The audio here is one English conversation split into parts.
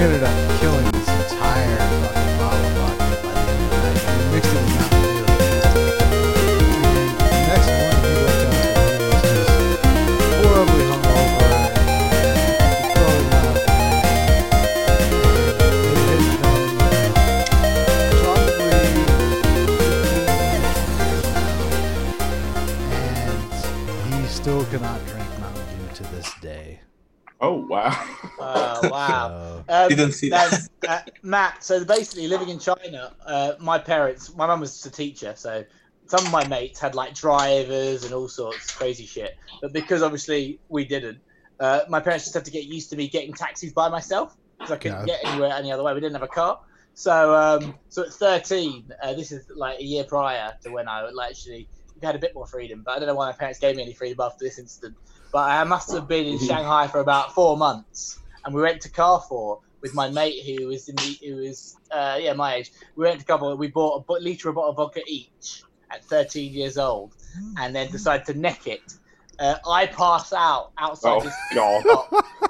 ended Um, Didn't see that. uh, Matt, so basically living in China, uh, my parents, my mum was just a teacher, so some of my mates had like drivers and all sorts of crazy shit. But because obviously we didn't, uh, my parents just had to get used to me getting taxis by myself because I couldn't Yeah. get anywhere any other way. We didn't have a car. So, um, so at 13, uh, this is like a year prior to when I like, actually had a bit more freedom. But I don't know why my parents gave me any freedom after this incident. But I must have been in Shanghai for about four months, and we went to Carrefour with my mate who was in the who was uh, yeah my age. We went to Carrefour. We bought a liter of bottle of vodka each at 13 years old, and then decided to neck it. Uh, I pass out outside Oh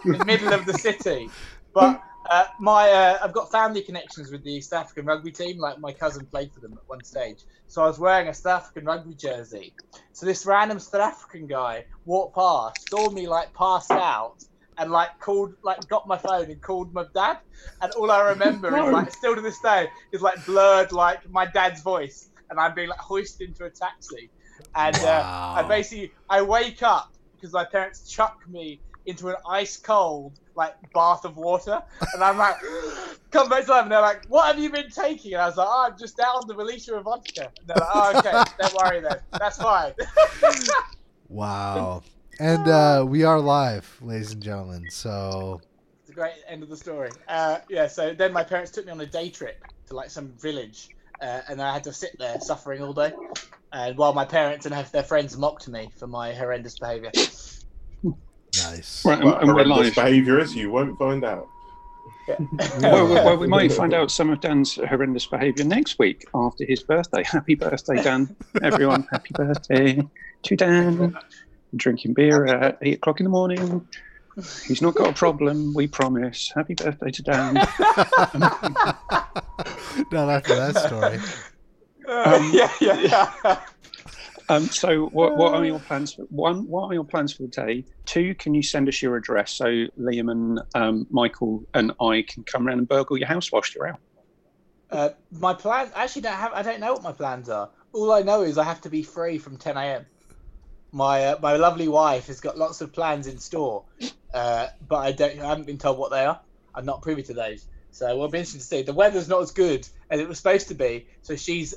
in the middle of the city. But uh, my uh, I've got family connections with the South African rugby team. Like my cousin played for them at one stage, so I was wearing a South African rugby jersey. So this random South African guy walked past, saw me like passed out, and like called, like got my phone and called my dad. And all I remember is like still to this day is like blurred like my dad's voice, and I'm being like hoisted into a taxi. And uh, I basically I wake up because my parents chuck me into an ice cold like bath of water, and I'm like, come back to life. And they're like, what have you been taking? And I was like, oh, I'm just down the liter of vodka. And they're like, oh, okay, don't worry then, that's fine. Wow. And uh, we are live, ladies and gentlemen. So it's a great end of the story. Uh, yeah, so then my parents took me on a day trip to like some village, uh, and I had to sit there suffering all day. And while my parents and their friends mocked me for my horrendous behaviour. nice. Right, and, What and we're horrendous behaviour is, you won't find out. Well, well, well, we might find out some of Dan's horrendous behaviour next week after his birthday. Happy birthday, Dan! Everyone, happy birthday to Dan. Drinking beer at eight o'clock in the morning. He's not got a problem, we promise. Happy birthday to Dan. Not after that story. Um, yeah, yeah, yeah. Um, so, what, what are your plans? For, one, what are your plans for the day? Two, can you send us your address so Liam and um, Michael and I can come around and burgle your house whilst you're out? Uh, my plan actually don't have. I don't know what my plans are. All I know is I have to be free from 10 a.m. My uh, my lovely wife has got lots of plans in store, uh, but I don't. I haven't been told what they are. I'm not privy to those. So we'll be interested to see. The weather's not as good as it was supposed to be, so she's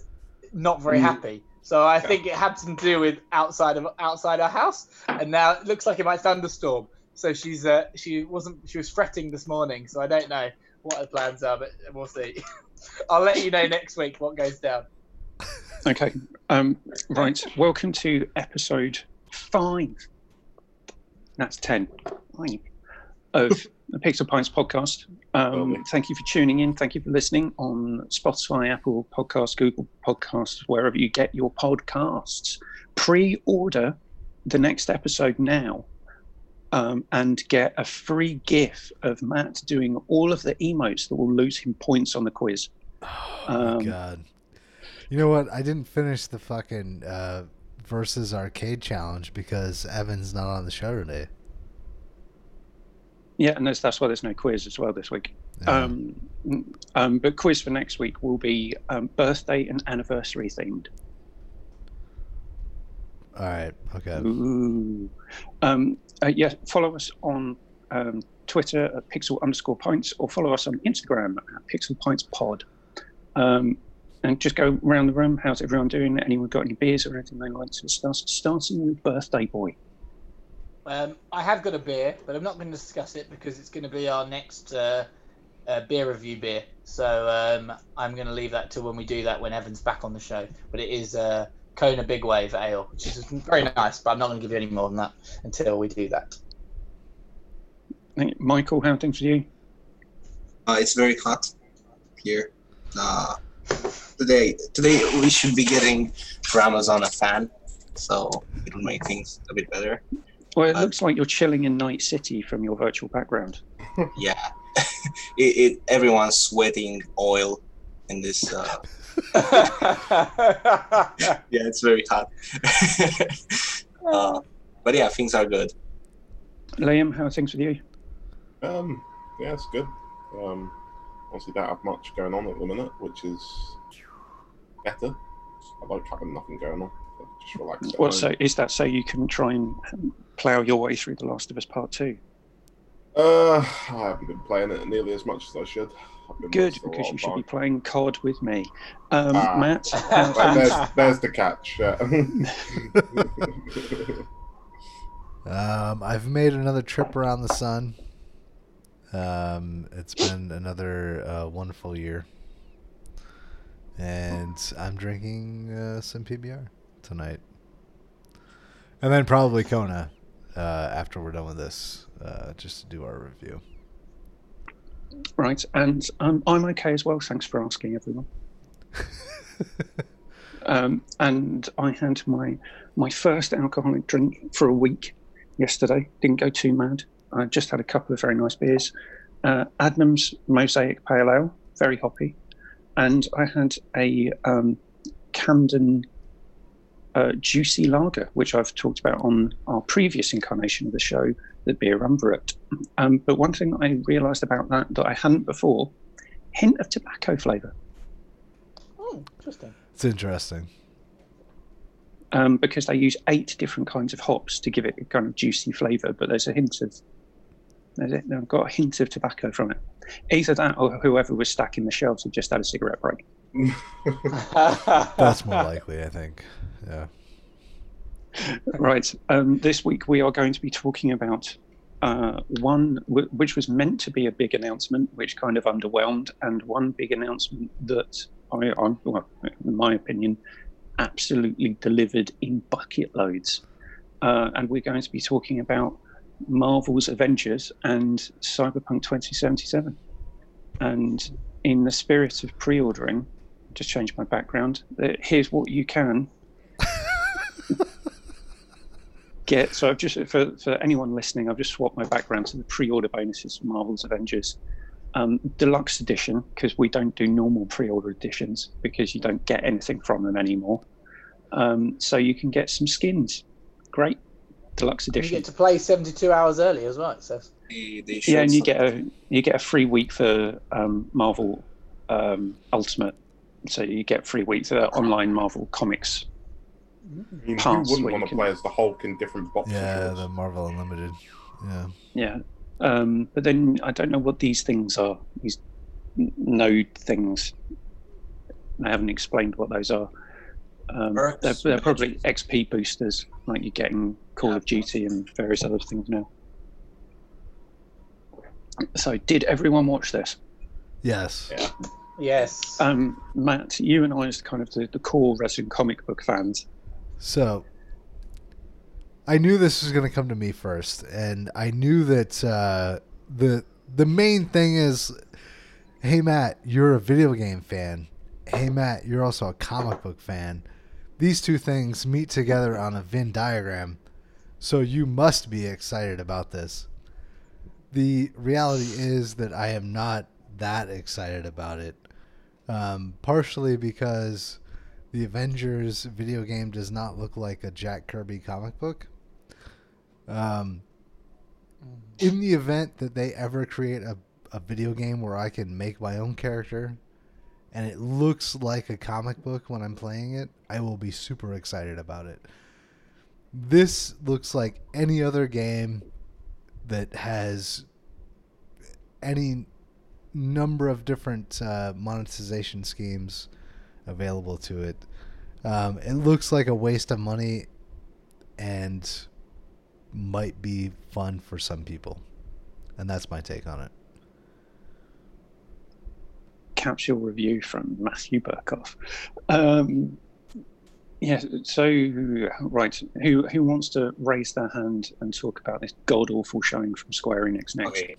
not very Mm. happy. So I think it had something to do with outside of outside our house, and now it looks like it might thunderstorm. So she's uh, she wasn't she was fretting this morning. So I don't know what her plans are, but we'll see. I'll let you know next week what goes down. Okay. Um, right. Welcome to episode five. That's 10. Five. Of the Pixel Pints podcast. Um, thank you for tuning in. Thank you for listening on Spotify, Apple Podcasts, Google Podcasts, wherever you get your podcasts. Pre order the next episode now um, and get a free GIF of Matt doing all of the emotes that will lose him points on the quiz. Oh Um, god. You know what? I didn't finish the fucking uh, versus arcade challenge because Evan's not on the show today. Yeah, and that's, that's why there's no quiz as well this week. Yeah. Um, um, but quiz for next week will be um, birthday and anniversary themed. All right. Okay. Ooh. Um, uh, yeah, follow us on um, Twitter at pixel underscore pints or follow us on Instagram at pixel pints pod. Um, and just go around the room. How's everyone doing? Anyone got any beers or anything they like to discuss? Starting with birthday boy. Um, I have got a beer, but I'm not going to discuss it because it's going to be our next uh, uh, beer review beer. So um, I'm going to leave that till when we do that when Evan's back on the show. But it is uh, Kona Big Wave Ale, which is very nice. But I'm not going to give you any more than that until we do that. Michael, how are things for you? Uh, it's very hot here. Uh, today, today we should be getting for Amazon a fan, so it'll make things a bit better. Well, it Uh, looks like you're chilling in Night City from your virtual background. Yeah, it, it everyone's sweating oil in this. Uh, yeah, it's very hot. uh, but yeah, things are good. Liam, how are things with you? Um, yeah, it's good. Um, obviously don't have much going on at the minute, which is better. I like having nothing going on. So just relax. at What home. so is that so you can try and plough your way through The Last of Us Part Two? Uh, I haven't been playing it nearly as much as I should. I've been Good, because you of should be playing COD with me. Um, Ah. Matt, how's Well, things? there's, there's the catch. yeah. Um, I've made another trip around the sun. Um, it's been another uh, wonderful year, and I'm drinking uh, some PBR tonight, and then probably Kona uh, after we're done with this, uh, just to do our review. Right, and um, I'm okay as well. Thanks for asking, everyone. Um, and I had my my first alcoholic drink for a week yesterday. Didn't go too mad. I just had a couple of very nice beers. Uh, Adnams Mosaic Pale Ale, very hoppy, and I had a um, Camden uh, Juicy Lager, which I've talked about on our previous incarnation of the show, the beer Umbrut. Um, but one thing I realised about that that I hadn't before, hint of tobacco flavour. oh, interesting. It's interesting. um, because they use eight different kinds of hops to give it a kind of juicy flavour. But there's a hint of there's a, they've got a hint of tobacco from it. Either that, or whoever was stacking the shelves had just had a cigarette break. That's more likely, I think. Yeah. right. Um, this week we are going to be talking about uh, one w- which was meant to be a big announcement, which kind of underwhelmed, and one big announcement that I, I well, in my opinion, absolutely delivered in bucket loads. Uh, and we're going to be talking about Marvel's Avengers and Cyberpunk 2077. And in the spirit of pre-ordering, just change my background. uh, Here's what you can get. So I've just for, for anyone listening, I've just swapped my background to the pre-order bonuses for Marvel's Avengers um, Deluxe Edition because we don't do normal pre-order editions because you don't get anything from them anymore. Um, so you can get some skins. Great Deluxe you get to play 72 hours early as well, it says. They, they yeah, and you get a you get a free week for um, Marvel um, Ultimate. So you get free week for online Marvel comics. I mean, Pass who wouldn't you want to can- play as the Hulk in different box Yeah, the Marvel Unlimited. Yeah. Yeah. Um, but then I don't know what these things are. These node things. They haven't explained what those are. Um, they're, they're probably. XP boosters, like you're in Call of Duty and various other things now. So, did everyone watch this? Yes. Yeah. Yes. Um, Matt, you and I, as kind of the, the core resident comic book fans, So I knew this was going to come to me first, and I knew that uh, the the main thing is, hey Matt, you're a video game fan. Hey Matt, you're also a comic book fan. These two things meet together on a Venn diagram, so you must be excited about this. The reality is that I am not that excited about it, um, partially because the Avengers video game does not look like a Jack Kirby comic book. Um, in the event that they ever create a, a video game where I can make my own character and it looks like a comic book when I'm playing it, I will be super excited about it. This looks like any other game that has any number of different uh, monetization schemes available to it. Um, it looks like a waste of money and might be fun for some people. And that's my take on it. capsule review from Matthew Burkoff. Um, yes, so right, who who wants to raise their hand and talk about this god awful showing from Square Enix next? Okay.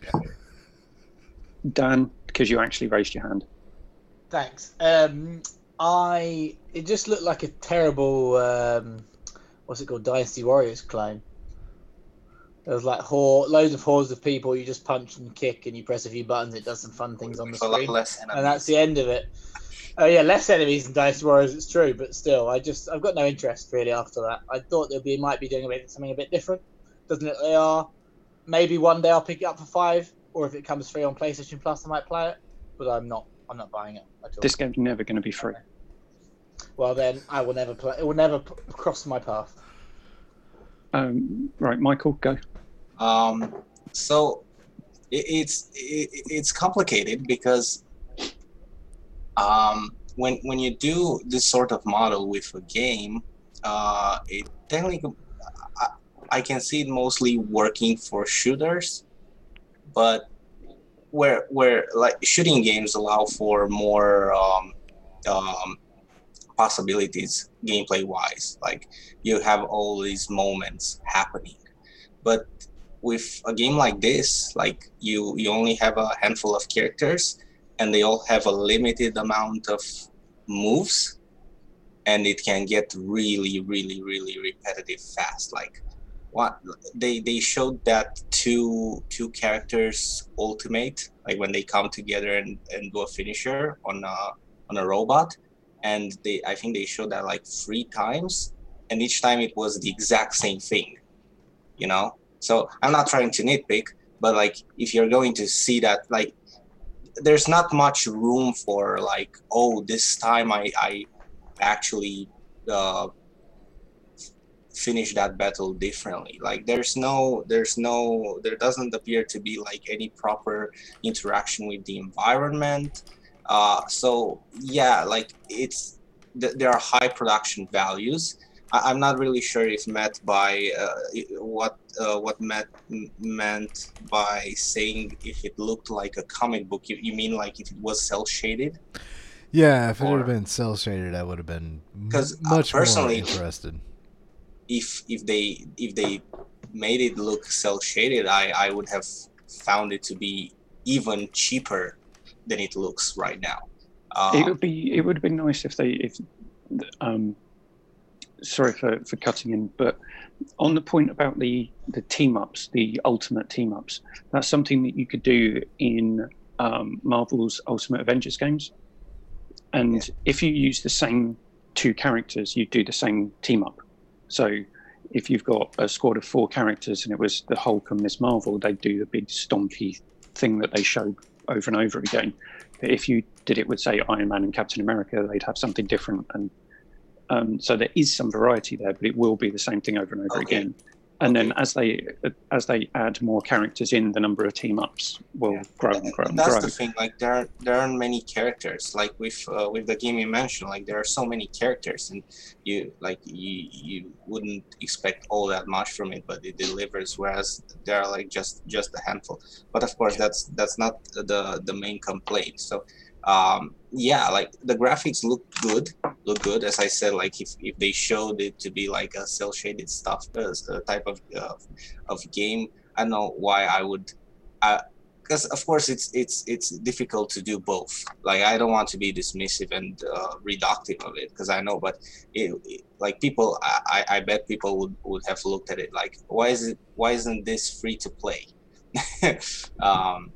Dan, because you actually raised your hand. Thanks. Um, I it just looked like a terrible um, what's it called Dynasty Warriors clone. There was like hor- loads of hordes of people. You just punch and kick, and you press a few buttons. It does some fun things on the With a lot screen, and that's the end of it. Oh yeah, less enemies in Dynasty Warriors. It's true, but still, I just I've got no interest really after that. I thought they'd be might be doing a bit something a bit different. Doesn't it? They are. Maybe one day I'll pick it up for five, or if it comes free on PlayStation Plus, I might play it. But I'm not. I'm not buying it at all. This game's never going to be free. Well, then I will never play. It will never p- cross my path. Um, right, Michael, go. Um, so it, it's it, it's complicated because um, when when you do this sort of model with a game, uh, it technically I, can see it mostly working for shooters, but where where like shooting games allow for more um, um, possibilities gameplay wise, like you have all these moments happening, but with a game like this, like you you only have a handful of characters and they all have a limited amount of moves and it can get really really really repetitive fast. Like what they they showed that two two characters ultimate like when they come together and, and do a finisher on a on a robot and they i think they showed that like three times and each time it was the exact same thing you know? So I'm not trying to nitpick, but like if you're going to see that, like there's not much room for like, oh, this time I I actually uh, finish that battle differently. Like there's no there's no there doesn't appear to be like any proper interaction with the environment. Uh, so yeah, like it's th- there are high production values. I- I'm not really sure if met by uh, what uh, what Matt m- meant by saying if it looked like a comic book. You, you mean like if it was cel shaded? Yeah, if it would have been cel shaded, I would have been m- 'Cause, uh, much personally- more interested. If if they if they made it look cel shaded, I I would have found it to be even cheaper than it looks right now. it Um, would be it would have been nice if they if um sorry for for cutting in but on the point about the the team ups the ultimate team ups that's something that you could do in um, marvel's ultimate avengers games. And if you use the same two characters you do the same team up so if you've got a squad of four characters and it was the hulk and miss marvel they'd do the big stompy thing that they showed over and over again. But if you did it with, say, Iron Man and Captain America, they'd have something different. And um, so there is some variety there, but it will be the same thing over and over Okay. again. And then as they as they add more characters in, the number of team ups will Yeah. grow and grow and that's grow. the thing like there are, there aren't many characters like with uh, with the game you mentioned like there are so many characters and you like you you wouldn't expect all that much from it but it delivers whereas there are like just just a handful but of course that's that's not the the main complaint so um yeah like the graphics look good look good. As i said like if, if they showed it to be like a cel shaded stuff uh, uh, type of uh, of game i don't know why i would because of course it's it's it's difficult to do both. Like i don't want to be dismissive and uh, reductive of it because i know but it, it- like people I, I I bet people would, would have looked at it like why is it why isn't this free to play? Um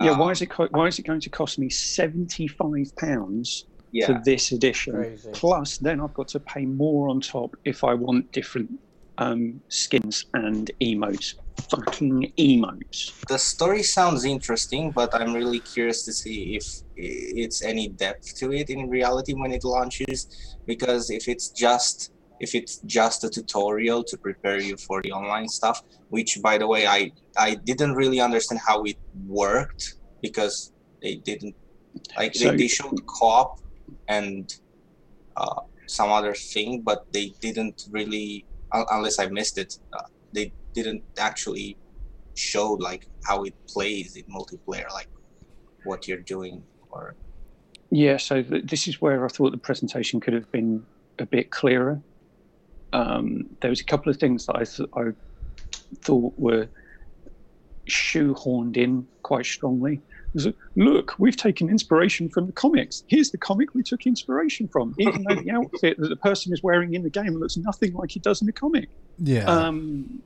yeah, um, why is it co- why is it going to cost me seventy five pounds yeah for this edition? Crazy. Plus, then I've got to pay more on top if I want different um, skins and emotes. Fucking emotes. the story sounds interesting but i'm really curious to see if it's any depth to it in reality when it launches because if it's just if it's just a tutorial to prepare you for the online stuff which by the way i i didn't really understand how it worked because they didn't like So- they, they showed co-op and uh, some other thing but they didn't really un- unless i missed it uh, they didn't actually show like how it plays in multiplayer like what you're doing or Yeah, so th- this is where I thought the presentation could have been a bit clearer. Um, there was a couple of things that I, th- I thought were shoehorned in quite strongly. It was, Look, we've taken inspiration from the comics. Here's the comic we took inspiration from, even though the outfit that the person is wearing in the game looks nothing like it does in the comic. Yeah. Um,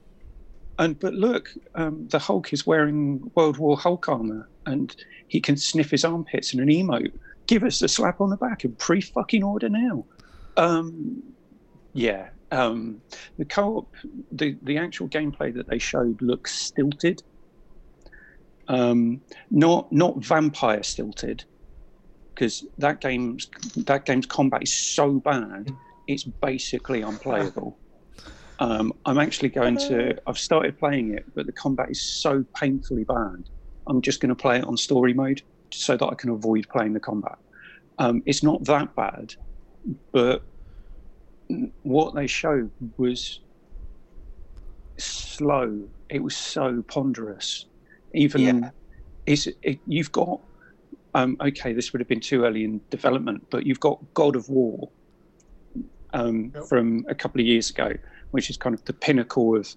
And but look, um, the Hulk is wearing World War Hulk armor, and he can sniff his armpits in an emote. Give us a slap on the back and pre fucking order now. Um, yeah, um, the co-op, the the actual gameplay that they showed looks stilted. Um, not not vampire stilted, because that game's that game's combat is so bad, it's basically unplayable. Um, I'm actually going to. I've started playing it, but the combat is so painfully bad. I'm just going to play it on story mode so that I can avoid playing the combat. Um, it's not that bad, but what they showed was slow. It was so ponderous. Even Yeah. it's it, you've got um, okay. This would have been too early in development, but you've got God of War um, Yep. from a couple of years ago, which is kind of the pinnacle of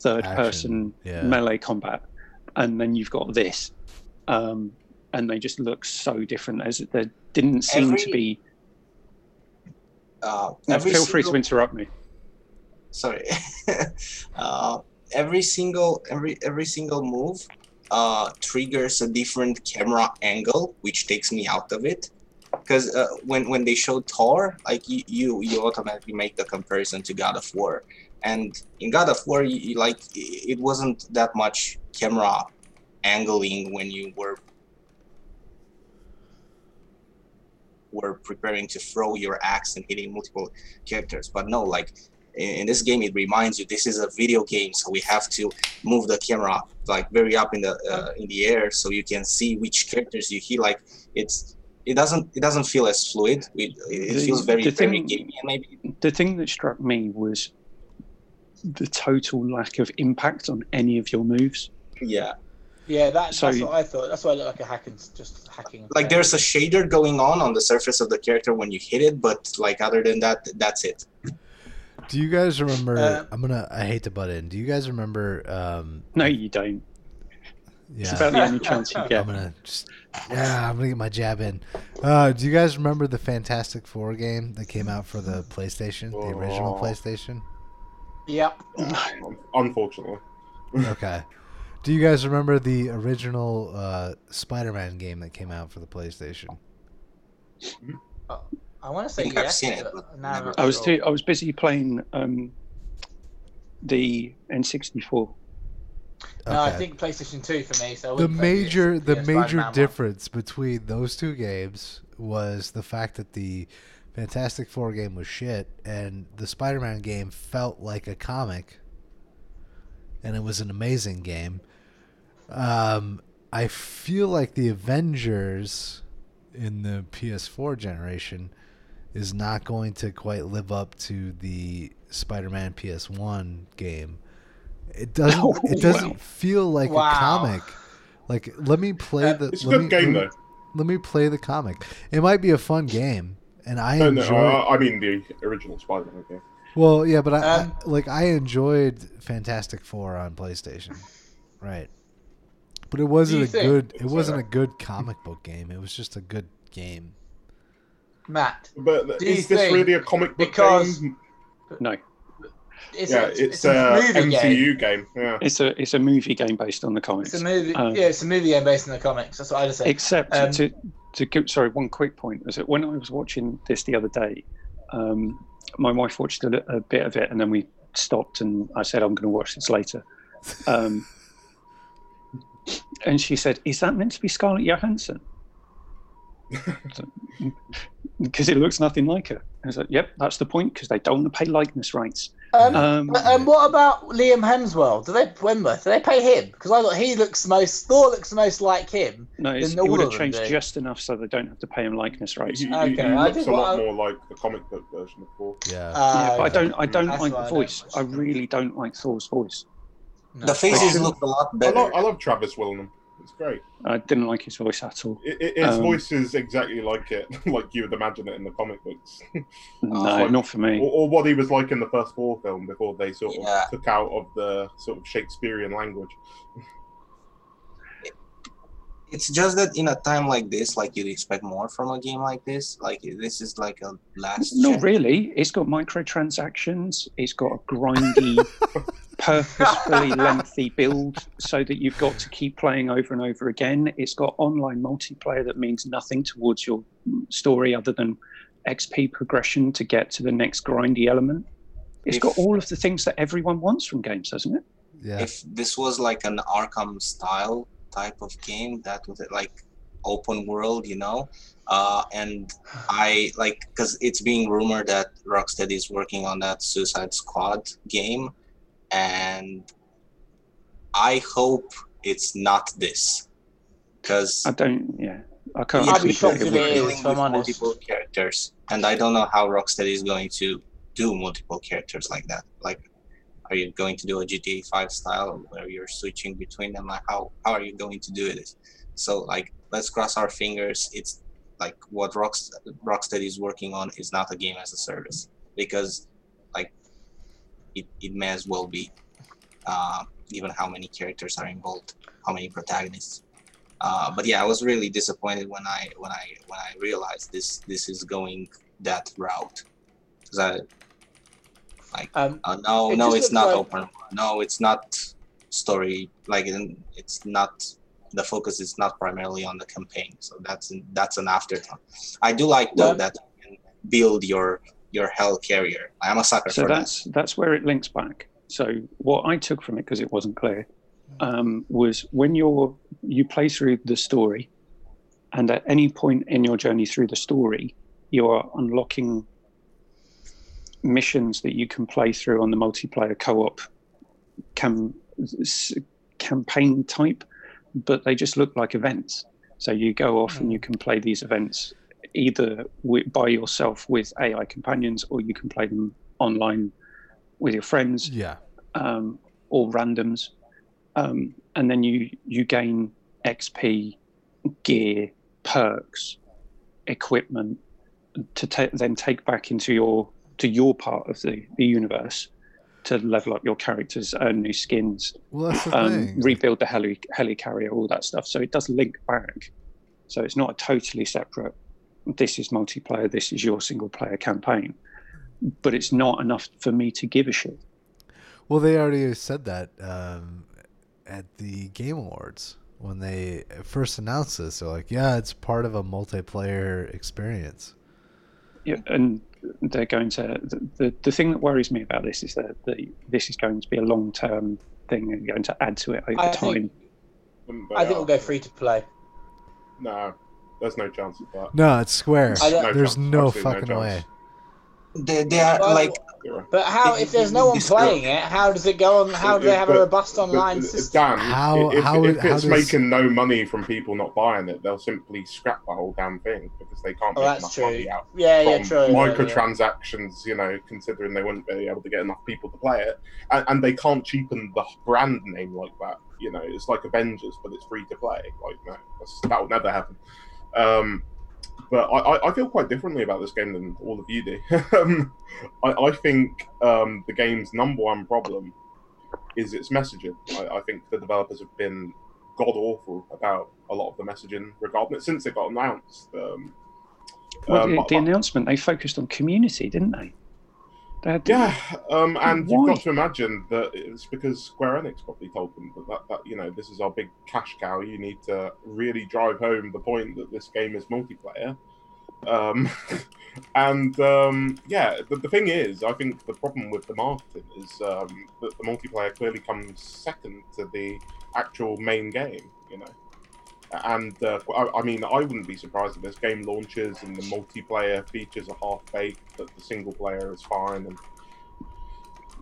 third-person yeah. melee combat, and then you've got this, um, and they just look so different. As there didn't seem to be. Uh, feel free to interrupt me. sorry. Uh, every single every every single move uh, triggers a different camera angle which takes me out of it. Because uh, when when they show thor like you, you you automatically make the comparison to god of war. And in god of war you, you like it wasn't that much camera angling when you were were preparing to throw your axe and hitting multiple characters. But no like in in this game it reminds you this is a video game so we have to move the camera like very up in the uh, in the air so you can see which characters you hit. Like it's it doesn't it doesn't feel as fluid. It, it feels very the very gamey maybe The thing that struck me was the total lack of impact on any of your moves. yeah Yeah, that, So that's what I thought. That's why I look like a hacking, just hacking. like there's a shader going on on the surface of the character when you hit it but like other than that that's it Do you guys remember? Uh, I'm gonna. I hate to butt in. Do you guys remember? Um, No, you don't. Yeah. It's yeah. about the only chance you get. I'm gonna just. Yeah, I'm gonna get my jab in. Uh, do you guys remember the Fantastic Four game that came out for the PlayStation, the original Oh. PlayStation? Yep. Unfortunately. Okay. Do you guys remember the original uh, Spider-Man game that came out for the PlayStation? I want to say think I've yes. seen it, but but I'm never- not I was too, I was busy playing um, the N64. No, I think PlayStation 2 for me. So the major PS- the PS5 major now, Mark. difference between those two games was the fact that the Fantastic Four game was shit and the Spider-Man game felt like a comic and it was an amazing game. Um, I feel like the Avengers in the PS4 generation is not going to quite live up to the Spider-Man PS1 game. It doesn't. Oh, it doesn't wow. feel like Wow. a comic. Like, let me play Uh, the. It's a good me, game let me- though. Let me play the comic. It might be a fun game, and I No, no, enjoy. uh, I mean the original Spider-Man game. well, yeah, but I, Um, I like I enjoyed Fantastic Four on PlayStation, right? But it wasn't a think- good. It It's wasn't a good comic book game. It was just a good game. Matt, But Do you is this think- really a comic book because- game? No, it's, Yeah, a, it's, it's, a a movie game. Game. Yeah. it's a it's a movie game based on the comics. It's a movie. Um, yeah, it's a movie game based on the comics. That's what I just said. Except Um, to to go, sorry, one quick point was that when I was watching this the other day, um, my wife watched a, a bit of it and then we stopped and I said I'm going to watch this later. And she said, "Is that meant to be Scarlett Johansson?" Because it looks nothing like her. I was like, "Yep, that's the point." Because they don't want to pay likeness rights. Um, Um, but, um, what about Liam Hemsworth? Do they Wentworth? Do they pay him? Because I thought he looks the most. Thor looks the most like him. no, it's, it all would have changed do. just enough so they don't have to pay him likeness rights. he, Okay, he I looks did a lot what I- more like the comic book version of Thor. Yeah. Uh, yeah, but I don't. I don't That's like why I the voice. watch I really don't like Thor's voice. No. the faces look a lot I better love, I love Travis Willingham. It's great. I didn't like his voice at all. It, it, his Um, voice is exactly like it, like you would imagine it in the comic books, No, like- not for me. or, or what he was like in the first Thor film before they sort of Yeah. took out of the sort of Shakespearean language. it's just that in a time like this like you'd expect more from a game like this like this is like a last Not gen- really. It's got microtransactions. It's got a grindy purposefully lengthy build so that you've got to keep playing over and over again. It's got online multiplayer that means nothing towards your story other than XP progression to get to the next grindy element. It's If- got all of the things that everyone wants from games, doesn't it? Yeah. If this was like an Arkham style type of game, that was like open world, you know, uh, and I like because it's being rumored that Rocksteady is working on that Suicide Squad game, and I hope it's not this, because I don't. Yeah, I can't. I'd be shocked if would it be. is, if I'm honest. multiple characters, and I don't know how Rocksteady is going to do multiple characters like that. Like, are you going to do a GTA 5 style where you're switching between them? Like, how how are you going to do this? So, like, let's cross our fingers. It's like what Rocks Rocksteady is working on is not a game as a service because, like, it, it may as well be, uh, given how many characters are involved, how many protagonists. Uh, but yeah, I was really disappointed when I when I when I realized this this is going that route. Because I like Um, uh, no It no it's not like- open no it's not story like it's not the focus is not primarily on the campaign so that's an, that's an afterthought. I do like though Well- that you can build your your helicarrier. I'm a sucker So for that. that's that's where it links back. So what I took from it because it wasn't clear um, was when you're you play through the story, and at any point in your journey through the story, you are unlocking missions that you can play through on the multiplayer co-op cam- campaign type, but they just look like events. So you go off and you can play these events either by yourself with AI companions, or you can play them online with your friends Yeah. um, or randoms, um, and then you you gain XP, gear, perks, equipment to ta- then take back into your to your part of the, the universe to level up your characters, earn new skins, Well, that's the um, rebuild the heli helicarrier, all that stuff. So it does link back. So it's not a totally separate. This is multiplayer. This is your single player campaign, but it's not enough for me to give a shit. Well, they already said that um, at the Game Awards when they first announced this. They're like, "Yeah, it's part of a multiplayer experience." Yeah, and they're going to the, the, the thing that worries me about this is that the, this is going to be a long term thing and going to add to it over I time. think- I think we'll go free to play. No, there's no chance of that. No, it's Square. No There's chance, no absolutely fucking chance. way. They, they are Well, like But how if there's no one playing it? How does it go on? How do they have a robust online uh, system? Dan, How- if, how- if how it's does- making no money from people not buying it, they'll simply scrap the whole damn thing because they can't Oh, make that's enough true. money out Yeah, yeah, from true. yeah, yeah. microtransactions, you know, considering they wouldn't be able to get enough people to play it, and, and they can't cheapen the brand name like that. You know, it's like Avengers, but it's free to play. Like, no, that's, that would never happen. Um, but I, I, feel quite differently about this game than all of you do. um, I, I think um, the game's number one problem is its messaging. I, I think the developers have been god awful about a lot of the messaging regarding since it got announced. Um, Well, um, the, the announcement they focused on community, didn't they? Yeah, um, and you've got to imagine that it's because Square Enix probably told them that, that, that you know this is our big cash cow. You need to really drive home the point that this game is multiplayer. Um, and um, yeah, the, the thing is, I think the problem with the marketing is um, that the multiplayer clearly comes second to the actual main game. You know. And uh, I, I mean, I wouldn't be surprised if this game launches and the multiplayer features are half baked, but the single player is fine. And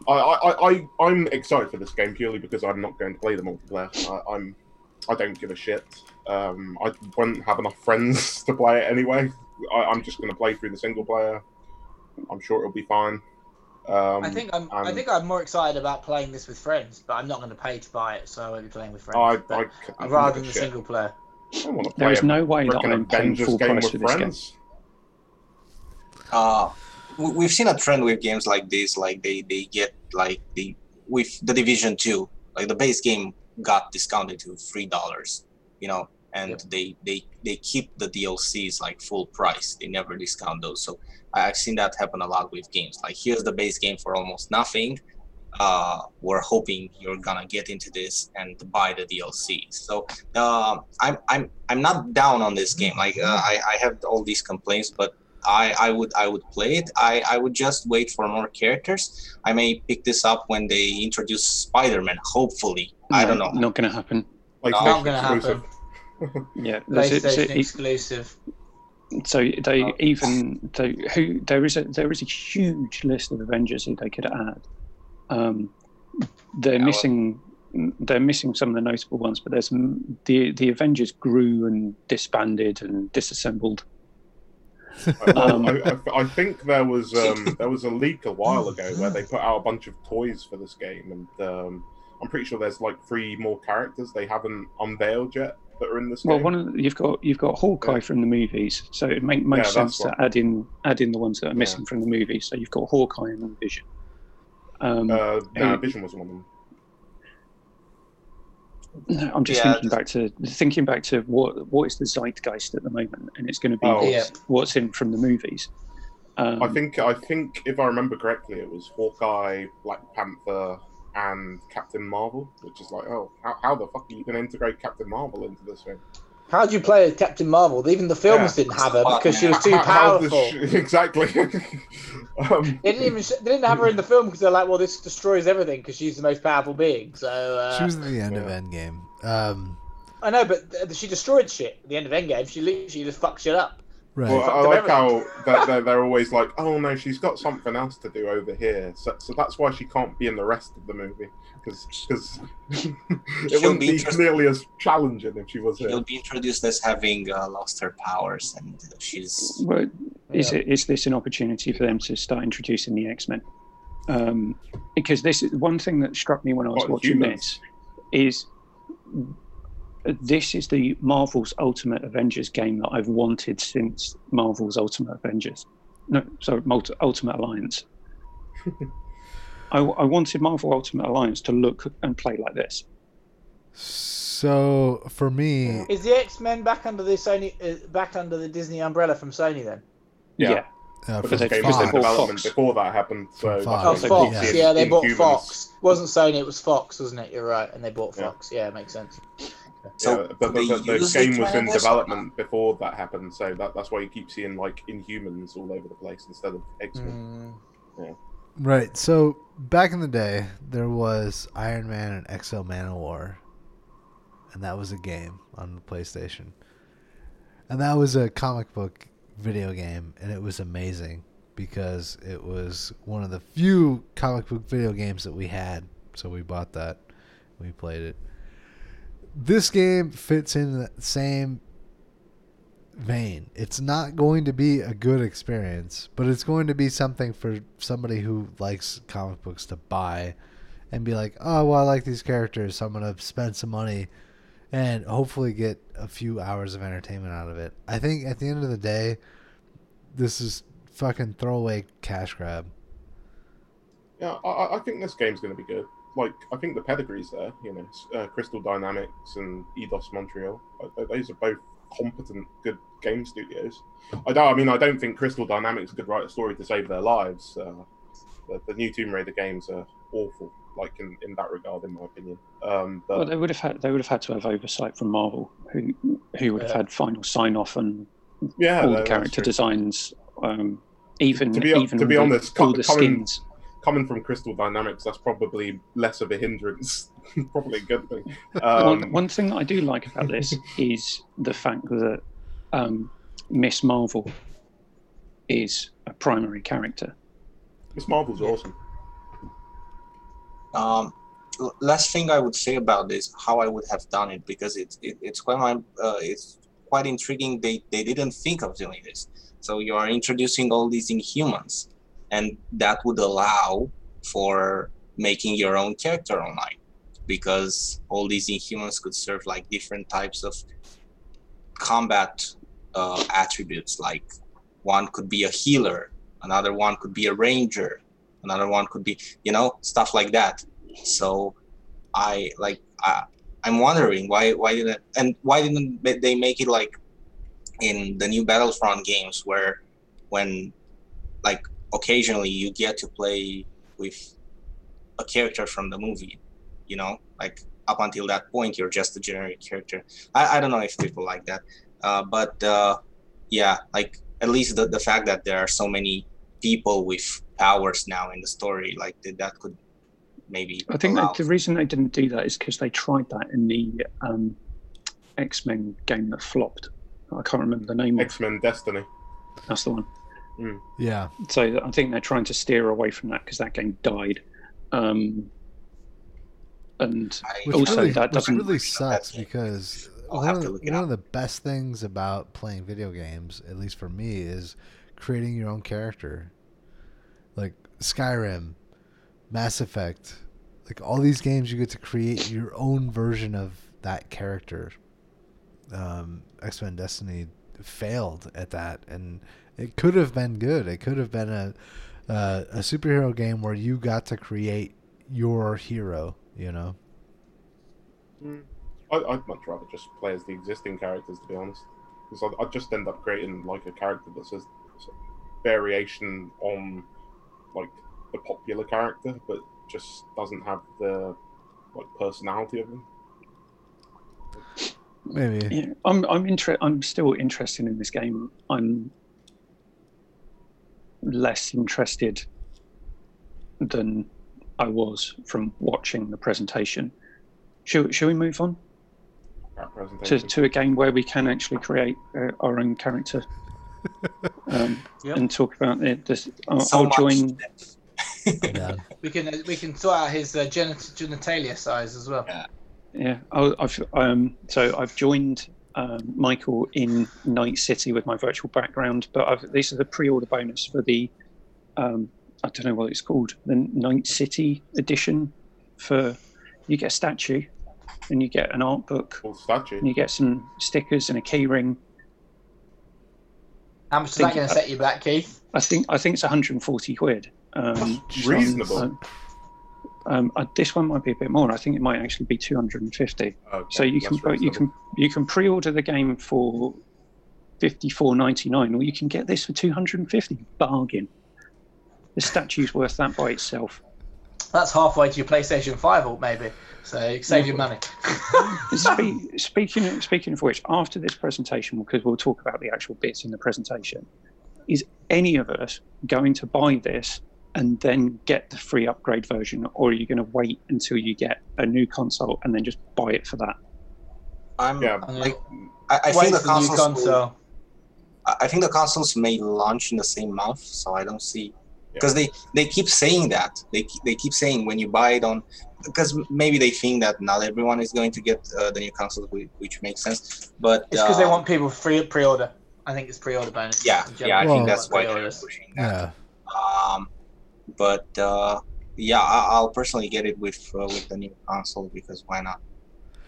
I, I, I, I'm excited for this game purely because I'm not going to play the multiplayer. I, I'm, I don't give a shit. Um, I won't have enough friends to play it anyway. I, I'm just going to play through the single player. I'm sure it'll be fine. Um, I think I'm. I think I'm more excited about playing this with friends, but I'm not going to pay to buy it, so I won't be playing with friends. I, but I, I'd rather than the shit. single player. I don't want to play There is no way that frickin' I'm paying full game price with for this game. friends. uh we- we've seen a trend with games like this like they they get like the with the division 2 like the base game got discounted to three dollars you know and Yep. they they they keep the dlcs like full price they never discount those so I- i've seen that happen a lot with games like here's the base game for almost nothing uh, were hoping you're gonna get into this and buy the DLC. So uh, I'm I'm I'm not down on this game. Like uh, I I have all these complaints, but I, I would I would play it. I, I would just wait for more characters. I may pick this up when they introduce Spider-Man. Hopefully, I don't know. Not going to happen. Like Not Not gonna exclusive. happen. Yeah, there's a- PlayStation so- exclusive. So they Oh. even they, who there is a there is a huge list of Avengers who they could add. Um, they're Yeah, well- missing they're missing some of the notable ones, but there's the the Avengers grew and disbanded and disassembled. Um, I, I, I think there was um, there was a leak a while ago where they put out a bunch of toys for this game, and um, I'm pretty sure there's like three more characters they haven't unveiled yet that are in this Well, game. one of the, you've got you've got Hawkeye Yeah. from the movies, so it makes most Yeah, sense to add in add in the ones that are Yeah. missing from the movies. So you've got Hawkeye and Vision. Um, uh, no, who- Vision was one of them. I'm just Yeah, thinking back to thinking back to what what is the zeitgeist at the moment, and it's going to be Oh. what's, what's in from the movies. Um, I think I think if I remember correctly, it was Hawkeye, Black Panther, and Captain Marvel, which is like, oh, how, how the fuck are you going to integrate Captain Marvel into this thing? How do you play as Captain Marvel? Even the films Yeah. didn't have her because she was too How- how does powerful. she- exactly. um, They didn't even they didn't have her in the film because they're like, well, this destroys everything because she's the most powerful being. So uh, she was at the end of yeah. Endgame. Um, I know, but th- she destroyed shit at the end of Endgame. She literally just fucked shit up. Right. Well, I like how they're, they're, they're always like, oh no, she's got something else to do over here. So, so that's why she can't be in the rest of the movie. Because it She'll wouldn't be be nearly as challenging if she was She'll here. be introduced as having uh, lost her powers, and uh, she's well, is Yeah. it is this an opportunity for them to start introducing the X Men? Um, because this is one thing that struck me when I was What, watching humans? this is this is the Marvel's Ultimate Avengers game that I've wanted since Marvel's Ultimate Avengers. No, sorry, Multi- Ultimate Alliance. I, I wanted Marvel Ultimate Alliance to look and play like this. So for me, Is the X Men back under the Sony, uh, back under the Disney umbrella from Sony then? Yeah. uh, Because they- Game was in Fox. development before that happened. So From Fox. Oh, Fox. keep Yeah, they bought Fox. It wasn't Sony, it was Fox, wasn't it? You're right, and they bought Yeah. Fox. Yeah, it makes sense. So. yeah, the, do they the, the, the game was in trailers or development before that happened, so that, that's why you keep seeing like Inhumans all over the place instead of X Men. Mm. right. So back in the day, there was Iron Man and X-O Manowar, and that was a game on the PlayStation, and that was a comic book video game, and it was amazing because it was one of the few comic book video games that we had. So we bought that, we played it. This game fits in the same vein. It's not going to be a good experience, but it's going to be something for somebody who likes comic books to buy and be like, oh, well, I like these characters, so I'm going to spend some money and hopefully get a few hours of entertainment out of it. I think at the end of the day, this is fucking throwaway cash grab. Yeah, I- I, think this game's going to be good. Like, I think the pedigree's there. You know, uh, Crystal Dynamics and Eidos Montreal. Uh, th- Those are both competent, good game studios. I don't. I mean, I don't think Crystal Dynamics could write a story to save their lives. Uh, the, the new Tomb Raider games are awful. Like in, in that regard, in my opinion. Um, but Well, they would have had they would have had to have oversight from Marvel, who who would have had final sign off and yeah, all no, the character designs, um, even To be- even to be all honest, the, all the coming- skins. Coming from Crystal Dynamics, that's probably less of a hindrance. probably a good thing. one, Um, one thing I do like about this is the fact that um, Miss Marvel is a primary character. Miss Marvel's awesome. Um, last thing I would say about this, how I would have done it, because it's it, it's quite my, uh, it's quite intriguing. They they didn't think of doing this. So you are introducing all these Inhumans, and that would allow for making your own character online, because all these Inhumans could serve like different types of combat uh, attributes. Like one could be a healer, another one could be a ranger, another one could be you know stuff like that so i like I, i'm wondering why why didn't and why didn't they make it like in the new battlefront games where when like occasionally you get to play with a character from the movie. You know, like up until that point, you're just a generic character. I, I don't know if people like that, uh, but uh, yeah, like at least the, the fact that there are so many people with powers now in the story, like that, that could maybe. I think allow- that the reason they didn't do that is because they tried that in the um, X Men game that flopped. I can't remember the name. of X Men Destiny. That's the one. Yeah, So I think they're trying to steer away from that because that game died. Um, and I- which Also, really, that doesn't- really sucks because I'll one, have of, to the- look it one of the best things about playing video games, at least for me, is creating your own character. Like Skyrim, Mass Effect, like all these games, you get to create your own version of that character. Um, X Men Destiny failed at that, and it could have been good. It could have been a uh, a superhero game where you got to create your hero. You know. Mm. I, I'd much rather just play as the existing characters, to be honest, because I'd, I'd just end up creating like a character that's a variation on like the popular character, but just doesn't have the like personality of them. Maybe. yeah, I'm I'm inter- I'm still interested in this game. I'm less interested than I was from watching the presentation. Should shall we move on to, to a game where we can actually create uh, our own character um, Yep. and talk about it? This, I'll, so I'll join. Yeah. We can we can sort out his uh, genit- genitalia size as well. Yeah. Yeah, I- I've um, so I've joined um, Michael in Night City with my virtual background, but I've, this is a pre-order bonus for the um, I don't know what it's called, the Night City edition. For you get a statue, and you get an art book, Full statue. and you get some stickers and a key ring. How much is Think- that going to set you back, Keith? I think I think it's 140 quid. Um, That's reasonable. um, um, uh, this one might be a bit more. I think it might actually be 250. Okay, So you can that's bu- you can you can pre-order the game for fifty four ninety nine, or you can get this for two hundred and fifty. Bargain. The statue's worth that by itself. That's halfway to your PlayStation 5, or maybe. So save your money. Spe- speaking speaking of which, after this presentation, because we'll talk about the actual bits in the presentation, is any of us going to buy this and then get the free upgrade version, or are you going to wait until you get a new console and then just buy it for that? I'm Yeah. like I, I think the for the new consoles. Will, console. I I think the consoles may launch in the same month, so I don't see because they they keep saying that they keep, they keep saying when you buy it on because maybe they think that not everyone is going to get uh, the new console, which, which makes sense. But It's because they uh, want people free pre-order. I think it's pre-order bonus. yeah, yeah, I. Well- think that's why they're Pre-orders. pushing that. Yeah. Um, but uh, yeah, I, I'll personally get it with uh, with the new console because why not?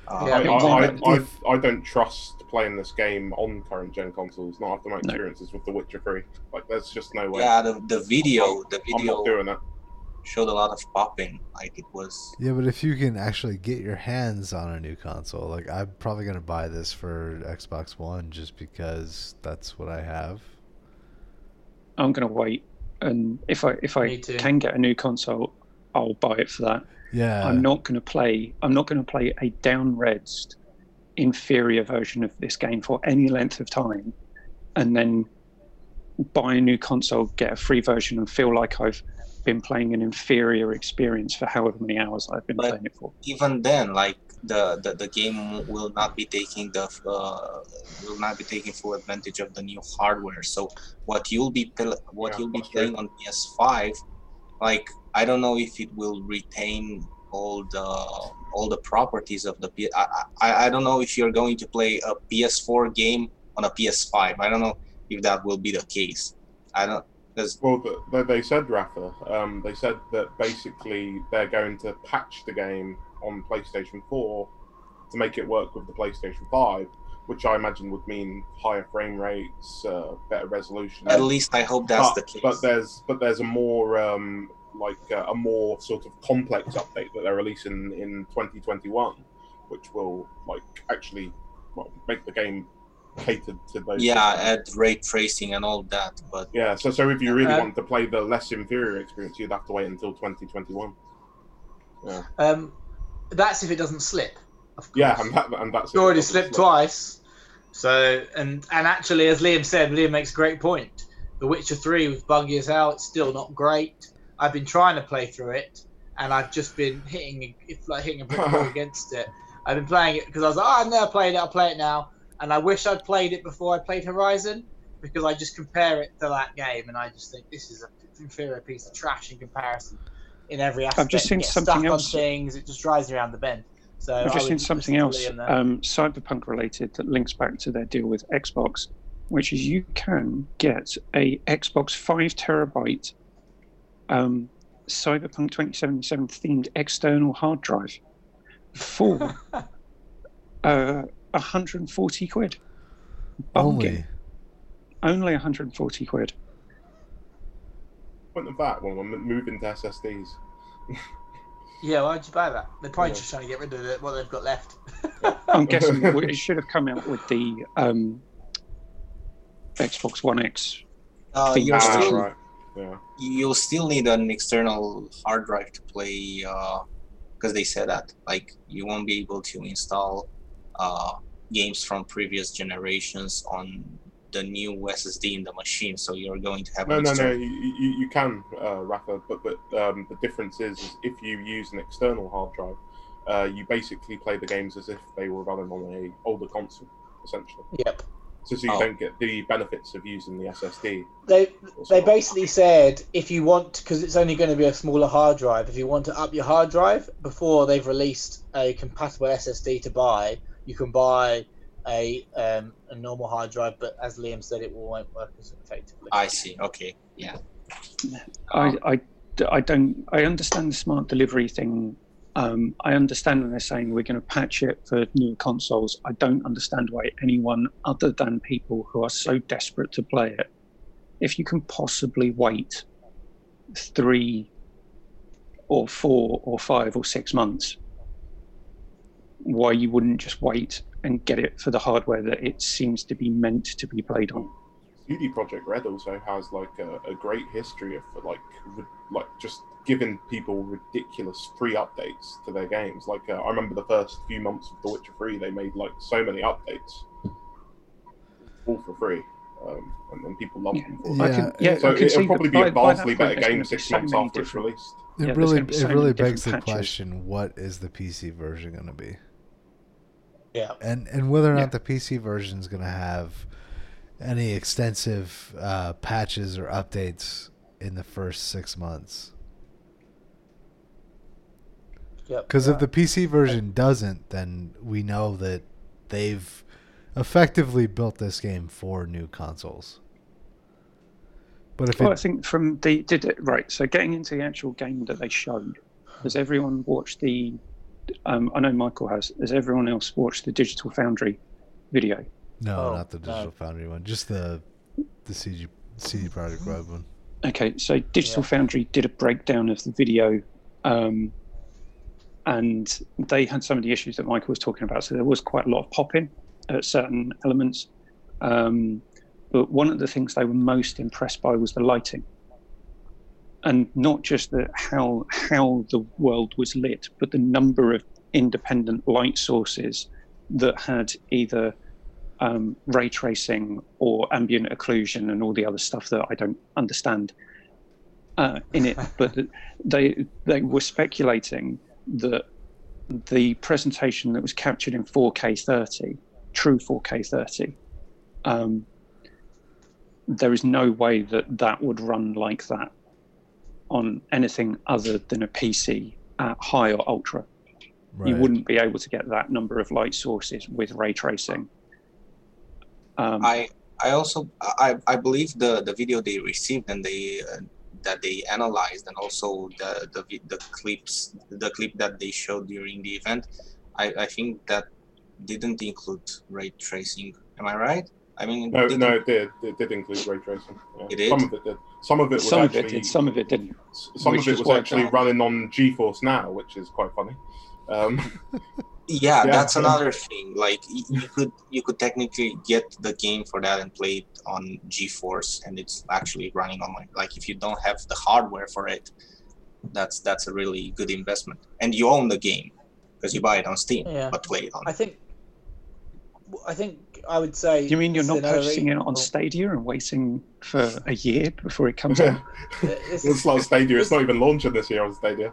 Uh, Yeah, I, I I, one- I, I, I don't trust playing this game on current gen consoles, not after my No. experiences with The Witcher 3. Like, there's just no way. yeah, the, the video the I'm video not doing it. showed a lot of popping, like it was. Yeah, but if you can actually get your hands on a new console, like I'm probably gonna buy this for Xbox One just because that's what I have. I'm going to wait, and if I if I can get a new console, I'll buy it for that. Yeah. I'm not going to play. I'm not going to play a down-resed, inferior version of this game for any length of time, and then buy a new console, get a free version, and feel like I've been playing an inferior experience for however many hours I've been But- playing it for. even then, like the, the, the game will not be taking the uh, will not be taking full advantage of the new hardware. So what you'll be what Yeah, you'll be playing on PS5, like I don't know if it will retain all the all the properties of the P- I, I I don't know if you're going to play a PS4 game on a PS5. I don't know if that will be the case. I don't because Well, they, they said, Rafa, um, they said that basically they're going to patch the game on PlayStation 4 to make it work with the PlayStation 5, which I imagine would mean higher frame rates, uh, better resolution. at least I hope that's but, the case. But there's but there's a more um, like uh, a more sort of complex update that they're releasing in 2021, which will like actually well, make the game catered to those. yeah, add ray tracing and all that, but. Yeah, so so if you really Uh, want to play the less inferior experience, you'd have to wait until 2021. Yeah. Um, that's if it doesn't slip. Of course. Yeah, and, that, and that's It's already slipped twice. So and and actually, as Liam said, Liam makes a great point. The Witcher Three was buggy as hell. It's still not great. I've been trying to play through it, and I've just been hitting it's like hitting a brick wall against it. I've been playing it because I was like, oh, I've never played it. I'll play it now. And I wish I'd played it before I played Horizon because I just compare it to that game, and I just think this is a inferior piece of trash in comparison in every aspect. just seen It gets something stuck else. on things. It just drives me around the bend. So I've just seen something else, to Liam there. um, cyberpunk related, that links back to their deal with Xbox, which is you can get a Xbox five terabyte um, Cyberpunk 2077 themed external hard drive for uh, 140 quid. Bargain. Only. Only 140 quid. Point of that when we're moving to SSDs. Yeah, why'd you buy that? They're probably Yeah. just trying to get rid of it, what they've got left. I'm guessing it should have come out with the um, Xbox One X. Uh, you'll Ah, still right. Yeah. you'll still need an external hard drive to play because they said that like you won't be able to install uh, games from previous generations on the new SSD in the machine. So you're going to have No, an no, no. You, you, you can, uh, Rafa, but but um, the difference is, is if you use an external hard drive, uh, you basically play the games as if they were running on a older console, essentially. Yep. So, so you Oh. don't get the benefits of using the SSD. They they so. basically said if you want, because it's only going to be a smaller hard drive, if you want to up your hard drive before they've released a compatible SSD to buy, you can buy a um, a normal hard drive, but as Liam said, it won't work as effectively. I see. Okay. Yeah. I, I, I don't. I understand the smart delivery thing. Um, I understand when they're saying we're going to patch it for new consoles. I don't understand why anyone other than people who are so desperate to play it, if you can possibly wait three or four or five or six months, why you wouldn't just wait and get it for the hardware that it seems to be meant to be played on. CD Projekt Red also has like a, a great history of like like just giving people ridiculous free updates to their games. Like uh, I remember the first few months of The Witcher Three, they made like so many updates, all for free, um, and, and people loved Yeah. them for Yeah. it. Can, yeah, So I can it'll probably that be a by- by that vastly better game gonna be six so months after it's released. It Yeah, really, so it really begs the question: What is the PC version going to be? Yeah. And and whether or Yeah. not the PC version is going to have any extensive uh, patches or updates in the first six months. Yep. Because if the PC version doesn't, then we know that they've effectively built this game for new consoles. But if Well, I think from the did it right. So getting into the actual game that they showed, has everyone watched the? Um, I know Michael has. Has everyone else watched the Digital Foundry video? no, Oh, not the no. Digital Foundry one, just the the CG CD Projekt Red one. Okay, so Digital Yeah. Foundry did a breakdown of the video, um, and they had some of the issues that Michael was talking about. So there was quite a lot of popping at certain elements. Um, but one of the things they were most impressed by was the lighting, and not just the how how the world was lit, but the number of independent light sources that had either um, ray tracing or ambient occlusion and all the other stuff that I don't understand uh, in it. But they they were speculating that the presentation that was captured in 4K 30, true 4K 30, um, there is no way that that would run like that on anything other than a PC at high or ultra Right. you wouldn't be able to get that number of light sources with ray tracing. Um, I I also I, I believe the the video they received and they uh, that they analyzed and also the, the the clips the clip that they showed during the event I, I think that didn't include ray tracing am I right I mean No, didn't- no, it did. It did include ray tracing. Yeah. It did? Some of it did. Some of it was some of it did, some of it didn't. some of it was why- actually running on GeForce Now, which is quite funny. Um, yeah, Yeah, that's yeah. another thing like you could you could technically get the game for that and play it on GeForce and it's actually running on like like if you don't have the hardware for it that's that's a really good investment. And you own the game because you buy it on Steam, Yeah. but play it on. I think. I think I would say. Do you mean you're not purchasing it on Stadia and waiting for a year before it comes out? This, It's like Stadia. It's not even launching this year on Stadia.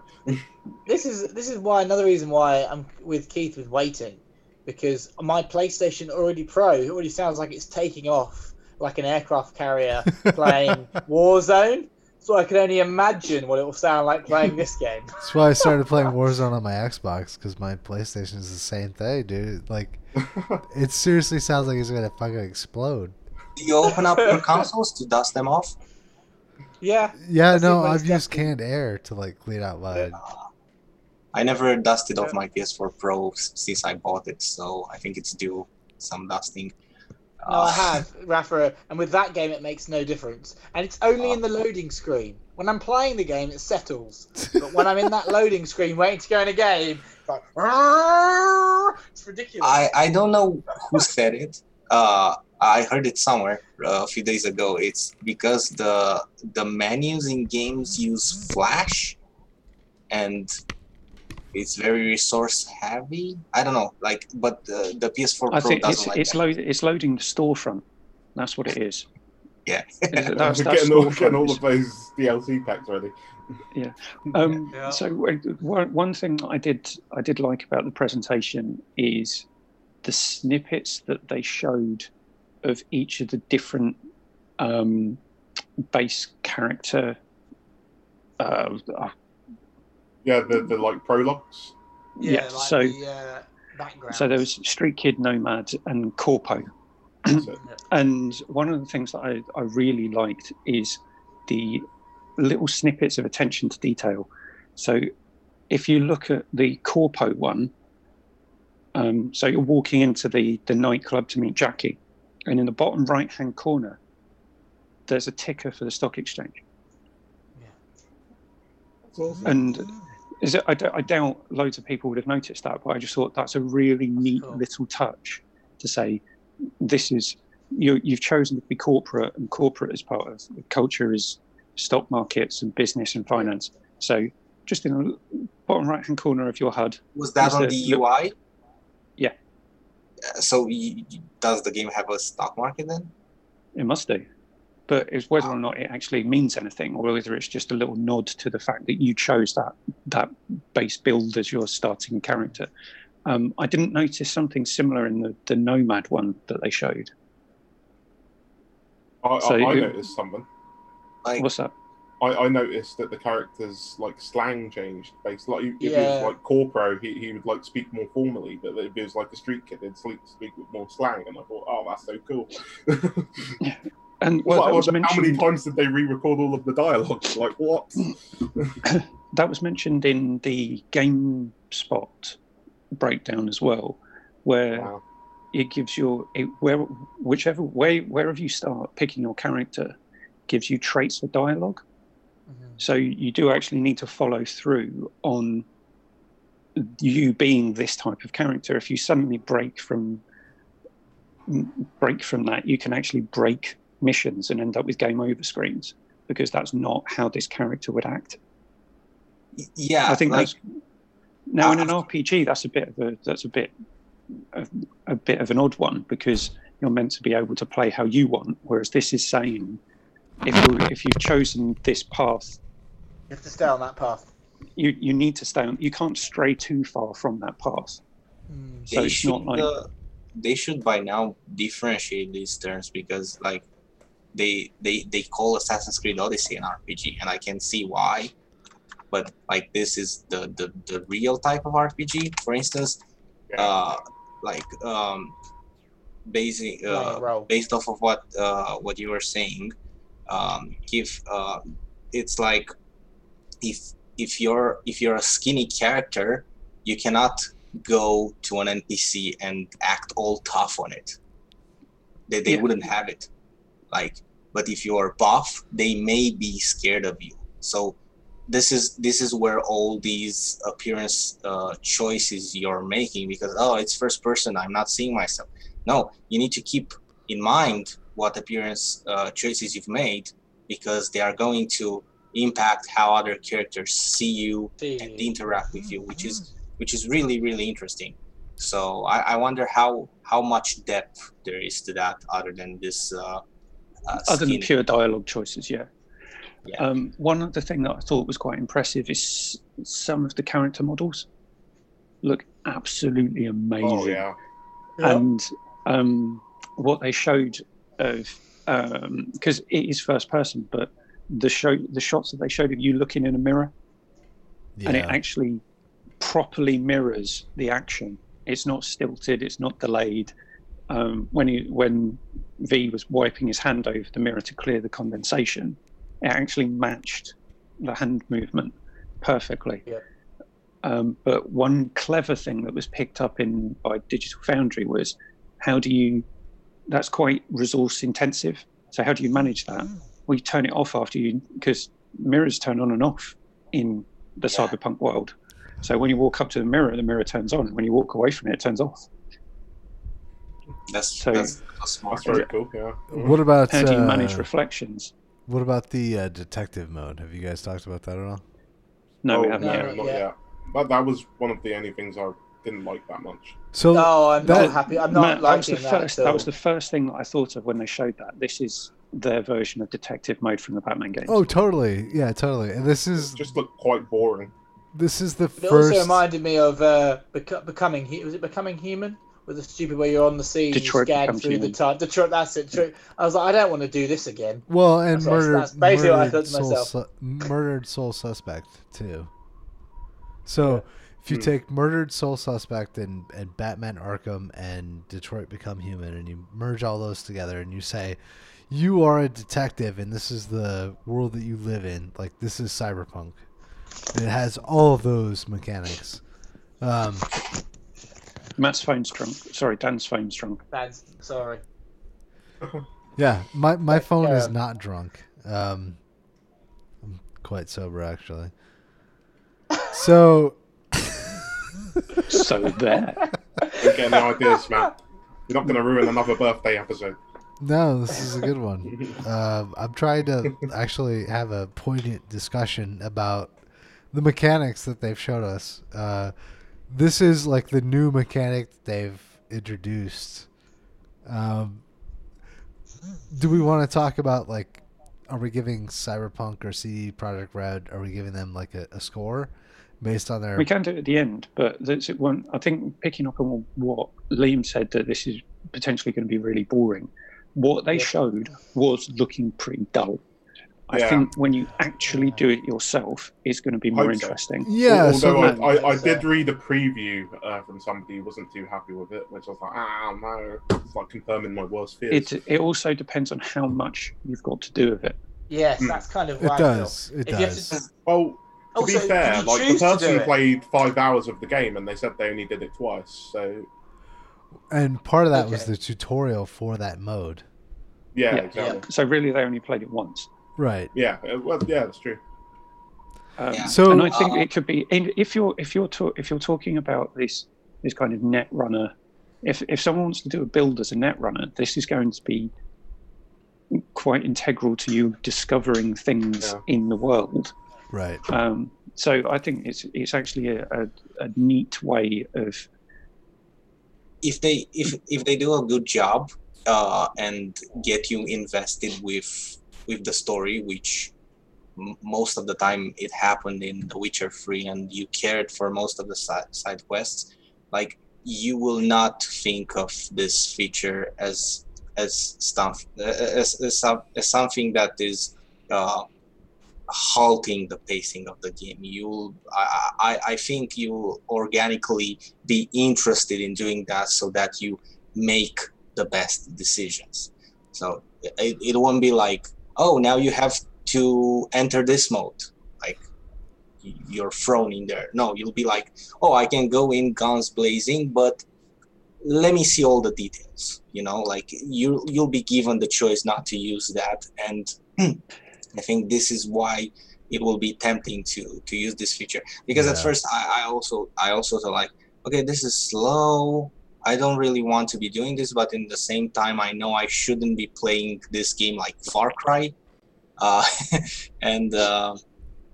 this is this is why another reason why I'm with Keith with waiting, because my PlayStation already Pro it already sounds like it's taking off like an aircraft carrier playing Warzone. So I can only imagine what it will sound like playing this game. That's why I started playing Warzone on my Xbox because my PlayStation is the same thing, dude. Like, it seriously sounds like it's gonna fucking explode. Do you open up your consoles to dust them off? Yeah, Yeah, no, I've most used canned air to like clean out my. I never dusted off my PS4 Pro since I bought it, so I think it's due some dusting. no, I Uh, have Rafa, and with that game it makes no difference, and it's only in the loading screen. When I'm playing the game, it settles, but when I'm in that loading screen waiting to go in a game, it's like it's ridiculous. I, I don't know who said it. Uh, I heard it somewhere uh, a few days ago. It's because the the menus in games use Flash, and it's very resource heavy. I don't know, like, but the, the PS4 I Pro think doesn't it's like it's, that. lo- it's loading the storefront. That's what it is. Yeah. That's, that's getting, all, getting all of those DLC packs ready. Um, Yeah. So uh, one one thing I did I did like about the presentation is the snippets that they showed of each of the different um, base character. Uh, uh, Yeah, the, the like prologues. yeah, like so the, uh, background. so there was Street Kid, Nomad, and Corpo. That's it. And one of the things that I, I really liked is the little snippets of attention to detail. So if you look at the Corpo one, um, so you're walking into the, the nightclub to meet Jackie, and in the bottom right hand corner, there's a ticker for the stock exchange. That's awesome. And is it, I, d- I doubt loads of people would have noticed that, but I just thought that's a really neat Cool. little touch to say this is you, you've chosen to be corporate, and corporate is part of the culture is stock markets and business and finance. So just in the bottom right hand corner of your HUD, Was that on the look- UI? Yeah. Uh, So y y- does the game have a stock market then? it must do. But it's whether or not it actually means anything, or whether it's just a little nod to the fact that you chose that that base build as your starting character. Um, I didn't notice something similar in the, the Nomad one that they showed. I, So I, I noticed something. Like, What's that? I, I noticed that the character's like slang changed based like if it Yeah. was like corpro he, he would like speak more formally but if it was like a street kid he'd speak, speak with more slang and I thought oh that's so cool And well, Like, that was how many times did they re-record all of the dialogue like what That was mentioned in the GameSpot breakdown as well, where wow. it gives your it, where whichever way wherever you start picking your character gives you traits for dialogue. Mhm. So you do actually need to follow through on you being this type of character. If you suddenly break from break from that, you can actually break missions and end up with game over screens because that's not how this character would act. yeah, I think like, that's now in an RPG that's a bit of a that's a bit a, a bit of an odd one because you're meant to be able to play how you want, whereas this is saying if you if you've chosen this path You have to stay on that path. you you need to stay on. You can't stray too far from that path. Mm. So they it's should not like uh, they should by now differentiate these terms because like they they they call Assassin's Creed Odyssey an RPG and I can see why, but like this is the the, the real type of RPG. For instance, Yeah. uh, like um, basic uh, based off of what uh, what you were saying, um, if uh, it's like if if you're if you're a skinny character, you cannot go to an NPC and act all tough on it. They they Yeah. wouldn't have it. Like, but if you are buff, they may be scared of you. So this is this is where all these appearance uh, choices you're making because oh it's first person I'm not seeing myself. No, you need to keep in mind what appearance uh, choices you've made because they are going to impact how other characters see you See and interact with you, which is which is really really interesting. So I, I wonder how how much depth there is to that other than this. Uh, uh, Other than pure dialogue choices, yeah. Yeah. Um, one of the thing that I thought was quite impressive is some of the character models look absolutely amazing. Oh yeah. Yeah. and um, what they showed of because it is first person, but the show the shots that they showed of you looking in a mirror Yeah. and it actually properly mirrors the action. It's not stilted. It's not delayed. Um, when he when V was wiping his hand over the mirror to clear the condensation, it actually matched the hand movement perfectly. Yeah. Um, but one clever thing that was picked up in by Digital Foundry was how do you? That's quite resource intensive. So how do you manage that? Well, you turn it off after you because mirrors turn on and off in the Yeah. cyberpunk world. So when you walk up to the mirror, the mirror turns on. When you walk away from it, it turns off. That's So- that's, that's smart. That's very cool. Yeah. What about How do you manage uh, reflections? What about the uh, detective mode? Have you guys talked about that at all? No, we Oh, haven't no, yet. not not yet. yet. That that was one of the only things I didn't like that much. So No, I'm that- not happy. I'm not Matt, that was liking the that. first. at That was the first thing that I thought of when they showed that. This is their version of detective mode from the Batman games. oh, totally, yeah, totally. And this It is just looked quite boring. this is the It first. also reminded me of uh, beco- becoming. Hu- Was it becoming human? With the stupid way you're on the sea, Detroit you scan Becomes through Human. the time. Detroit, that's it. Detroit. I was like, I don't want to do this again. well, and That's what I- murdered, that's basically what I thought to soul, myself. su- murdered soul suspect too. So if you Hmm. take murdered soul suspect and, and Batman Arkham and Detroit Become Human and you merge all those together and you say you are a detective and this is the world that you live in, like this is cyberpunk. And it has all of those mechanics. Um, Matt's phone's drunk. Sorry, Dan's phone's drunk. Dan's sorry. yeah, my my phone is not drunk. Um, I'm quite sober actually. So So there. Don't get any ideas, Matt. You're not going to ruin another birthday episode. No, this is a good one. Um, I'm trying to actually have a poignant discussion about the mechanics that they've showed us. Uh, this is like the new mechanic that they've introduced. Um, do we want to talk about like, are we giving Cyberpunk or CD Projekt Red? Are we giving them like a, a score based on their? We can do it at the end, but that's it. One, I think picking up on what Liam said that this is potentially going to be really boring. What they Yeah. showed was looking pretty dull. I Yeah. think when you actually do it yourself, it's going to be more so. interesting. Yeah, Although so I, I, I did read a preview uh, from somebody who wasn't too happy with it, which I was like, ah, no. It's like confirming my worst fears. It it also depends on how much you've got to do with it. Yes, Hmm. that's kind of it what I feel. does. It If does. to- well, to Also, be fair, like the choose to do person played five hours of the game and they said they only did it twice. So, And part of that was the tutorial for that mode. yeah, Yeah. exactly. So really, they only played it once. Right. Yeah, well, yeah, that's true. Um, Yeah. So- and I think Uh, it could be if you're if you're ta- if you're talking about this this kind of net runner, if if someone wants to do a build as a net runner, this is going to be quite integral to you discovering things Yeah. in the world. Right. Um, so I think it's it's actually a, a, a neat way of if they if if they do a good job uh, and get you invested with with the story, which m- most of the time it happened in The Witcher 3, and you cared for most of the side, side quests, like you will not think of this feature as as stuff as, as, as something that is uh, halting the pacing of the game. You'll I, I I think you'll organically be interested in doing that so that you make the best decisions. So it, it won't be like, oh, now you have to enter this mode. Like you're thrown in there. No, you'll be like, oh, I can go in guns blazing, but let me see all the details. You know, like you you'll be given the choice not to use that, and I think this is why it will be tempting to to use this feature because at first I, I also I also thought like okay this is slow I don't really want to be doing this but in the same time I know I shouldn't be playing this game like Far Cry uh, and uh,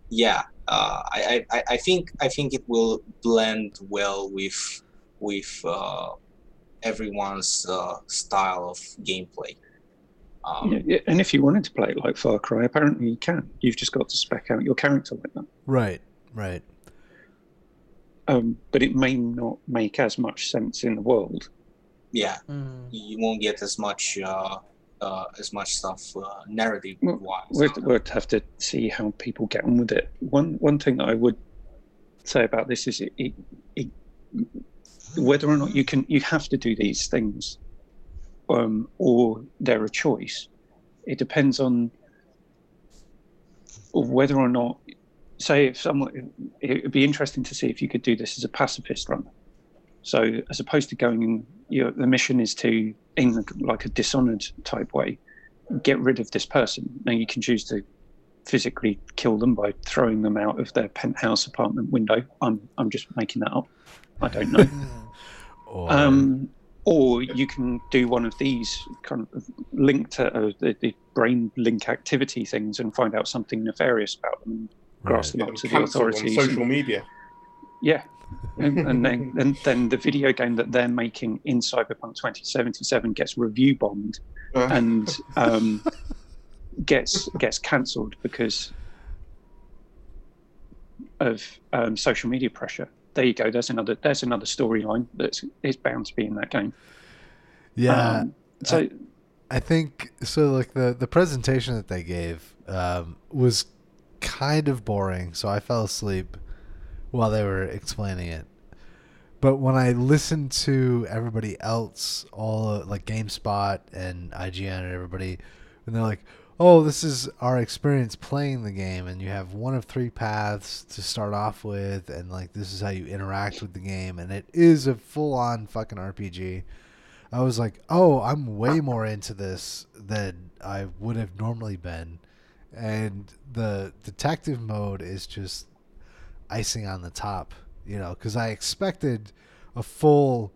yeah, uh, I, I I think I think it will blend well with with uh, everyone's uh, style of gameplay. Um, Yeah, yeah, and if you wanted to play it like Far Cry, apparently you can. You've just got to spec out your character like that. Right, right. Um, but it may not make as much sense in the world. yeah, Mm. you won't get as much uh, uh, as much stuff uh, narrative wise. We'd, we'd have to see how people get on with it. One one thing that I would say about this is it, it, it whether or not you can you have to do these things, um, or they're a choice. It depends on whether or not. Say if someone, it would be interesting to see if you could do this as a pacifist run. So as opposed to going, in, you know, the mission is to in like a dishonored type way, get rid of this person. Now you can choose to physically kill them by throwing them out of their penthouse apartment window. I'm I'm just making that up. I don't know. Or, um, or you can do one of these kind of link to uh, the, the brain link activity things and find out something nefarious about them and grass right. them up to the cancelled on authorities. social and- media. yeah. and, and then and then the video game that they're making in Cyberpunk 2077 gets review bombed Uh, and um, gets gets cancelled because of um, social media pressure. There you go. There's another there's another storyline that's is bound to be in that game. yeah. Um, so I think so. Like the the presentation that they gave um, was kind of boring, so I fell asleep while they were explaining it. But when I listened to everybody else, all uh, like GameSpot and IGN and everybody, and they're like, "Oh, this is our experience playing the game, and you have one of three paths to start off with, and like this is how you interact with the game, and it is a full-on fucking RPG." I was like, "Oh, I'm way more into this than I would have normally been," and the detective mode is just icing on the top, you know, because I expected a full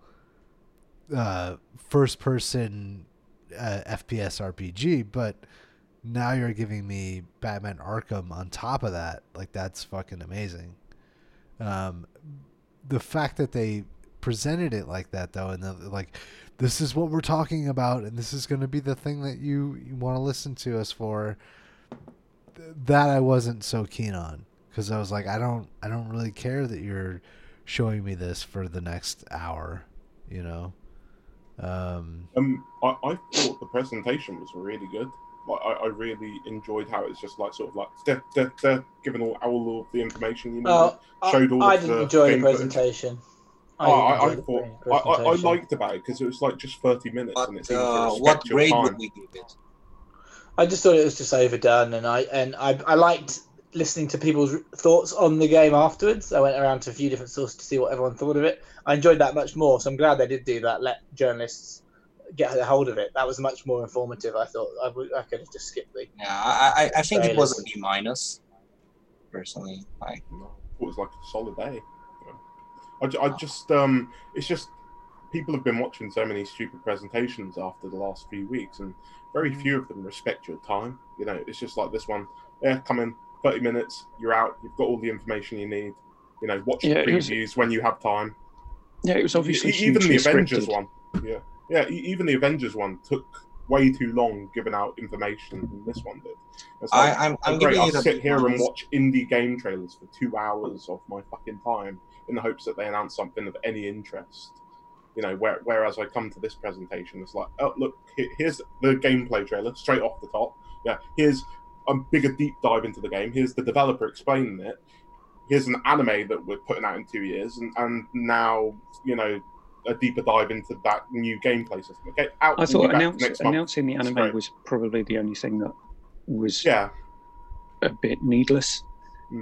uh, first-person uh, FPS RPG, but now you're giving me Batman Arkham on top of that. Like that's fucking amazing. Um, the fact that they presented it like that though, and the, like this is what we're talking about, and this is going to be the thing that you, you want to listen to us for. Th- That I wasn't so keen on because I was like, I don't, I don't really care that you're showing me this for the next hour, you know. Um, Um, I, I thought the presentation was really good. Like, I, I really enjoyed how it's just like sort of like da, da, da, given all, all of the information you know, Oh, Showed all I of didn't the enjoy the game footage. presentation. Oh, I, I thought I, I, I liked about it because it was like just thirty minutes and it But seemed to uh, respect what grade time. would we give it? I just thought it was just overdone, and I and I, I liked listening to people's thoughts on the game afterwards. I went around to a few different sources to see what everyone thought of it. I enjoyed that much more, so I'm glad they did do that. Let journalists get a hold of it. That was much more informative. I thought I, could have just skipped the. Yeah, I, I, I think it was a B minus. Personally, I No, it was like a solid A. I, ju- I just um, it's just people have been watching so many stupid presentations after the last few weeks, and very few of them respect your time. You know, it's just like this one. Yeah, come in, thirty minutes, you're out. You've got all the information you need. You know, watch Yeah, the it was- previews when you have time. yeah, it was obviously E- even the Avengers scripted. one. Yeah, yeah. e- Even the Avengers one took way too long giving out information than this one did. It's I like, I'm, I'm great, I'll it sit B here and watch indie game trailers for two hours of my fucking time in the hopes that they announce something of any interest. You know, where, whereas I come to this presentation, it's like, oh look, here's the gameplay trailer straight off the top. Yeah, here's a bigger deep dive into the game. Here's the developer explaining it. Here's an anime that we're putting out in two years, and, and now you know a deeper dive into that new gameplay system. Okay, out. I thought announce, next announcing the anime was probably the only thing that was Yeah, a bit needless.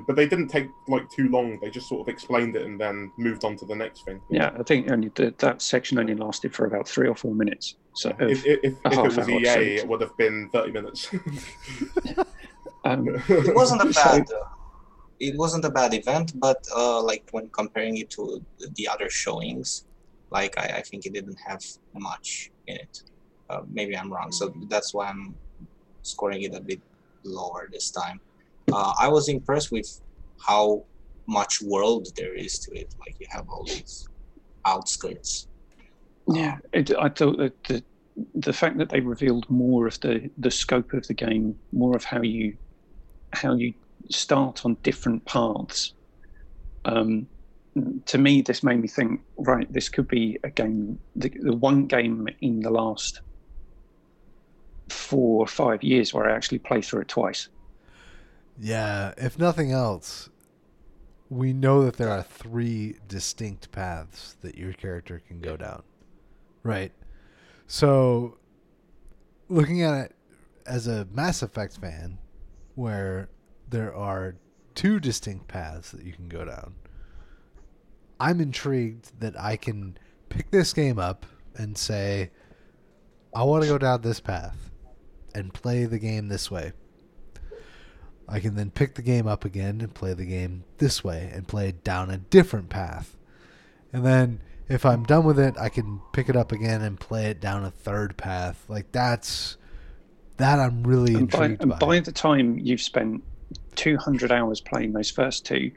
But they didn't take like too long. They just sort of explained it and then moved on to the next thing. Yeah, I think only the, that section only lasted for about three or four minutes. So, of, If, if, if, if it was EA, show. it would have been thirty minutes. um, it wasn't a bad uh, it wasn't a bad event but uh, like when comparing it to the other showings like I, I think it didn't have much in it uh, maybe i'm wrong so that's why i'm scoring it a bit lower this time uh, i was impressed with how much world there is to it. Like you have all these outskirts. Yeah, it, I thought that the the fact that they revealed more of the the scope of the game, more of how you how you start on different paths. Um, to me, this made me think. Right, this could be a game. The, the one game in the last four or five years where I actually play through it twice. Yeah, if nothing else, we know that there are three distinct paths that your character can go down. Right. So, looking at it as a Mass Effect fan, where there are two distinct paths that you can go down, I'm intrigued that I can pick this game up and say, I want to go down this path and play the game this way. I can then pick the game up again and play the game this way and play it down a different path. And then if I'm done with it, I can pick it up again and play it down a third path. Like that's that I'm really And by, and by. by the time you've spent 200 hours playing those first two,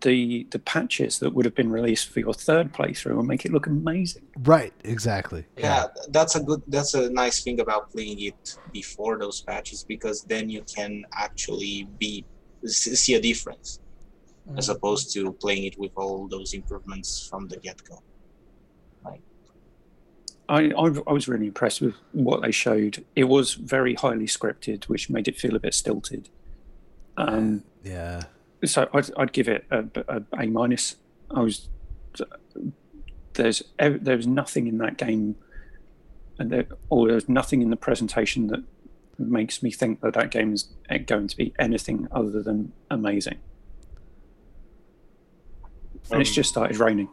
the the patches that would have been released for your third playthrough and make it look amazing. Right, exactly. Yeah, that's a good. That's a nice thing about playing it before those patches because then you can actually be see a difference as opposed to playing it with all those improvements from the get go. I, I I was really impressed with what they showed. It was very highly scripted, which made it feel a bit stilted. Um, Yeah. So I'd, I'd give it a, a, a minus. I was there's there was nothing in that game, and there, or there's nothing in the presentation that makes me think that that game is going to be anything other than amazing. And it's Um, just started raining.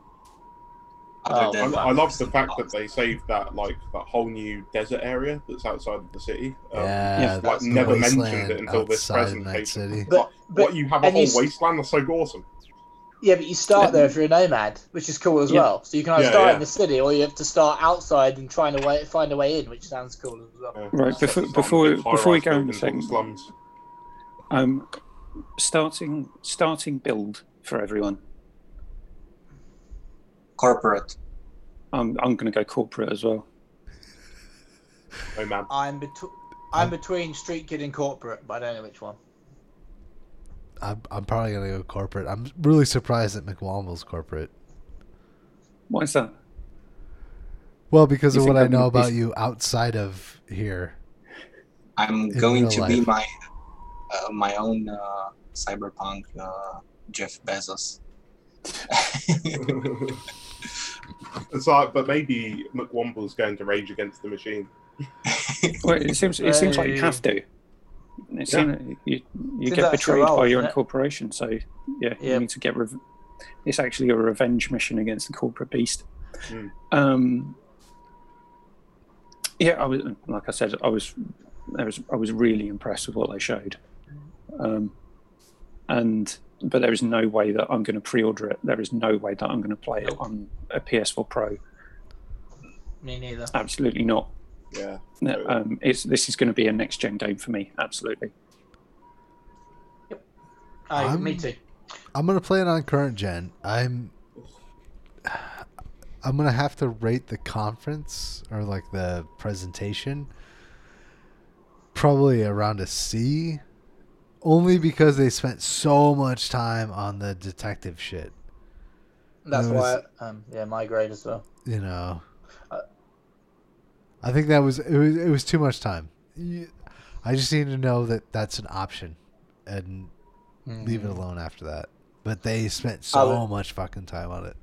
Other Oh, I, I love the fact that they saved that like that whole new desert area that's outside of the city. Um, yeah, like that's the never mentioned it until this outside presentation. City. But, what, but what you have a whole you wasteland? That's so awesome. yeah, but you start there if you're a nomad, which is cool as Yeah. well. So you can either Yeah, start yeah. in the city or you have to start outside and trying to way, find a way in, which sounds cool as well. Yeah. Right, before- before- before we go on buildings the on the slums. Um, starting starting build for everyone. Corporate. I'm I'm going to go corporate as well. Oh man, I'm between. I'm between Street Kid and Corporate, but I don't know which one. I'm, I'm probably gonna go corporate. I'm really surprised that McWommel's corporate. Why is that? Well, because You of what I know about you outside of here. I'm going real to be my uh, my own uh, cyberpunk uh, Jeff Bezos. it's like, but maybe McWomble's going to rage against the machine. Well, it seems it seems like you have to. It seems you you Seems get betrayed role, by your own corporation, so yeah, you need to get. Rev- it's actually a revenge mission against the corporate beast. Hmm. Um, yeah, I was like I said, I was, I was, I was really impressed with what they showed, um, and but there is no way that I'm going to pre-order it. There is no way that I'm going to play it on a PS4 Pro. Me neither. Absolutely not. Yeah, No, um, it's this is going to be a next gen game for me. Absolutely. Oh, I'm- me too. I'm gonna play it on current gen. I'm I'm gonna have to rate the conference or like the presentation probably around a C, only because they spent so much time on the detective shit. That's it why. was- Um, yeah, my grade as well. You know, Uh, I think that was it was it was too much time. You- I just need to know that that's an option, and leave it Mm. alone after that. But they spent so would- much fucking time on it.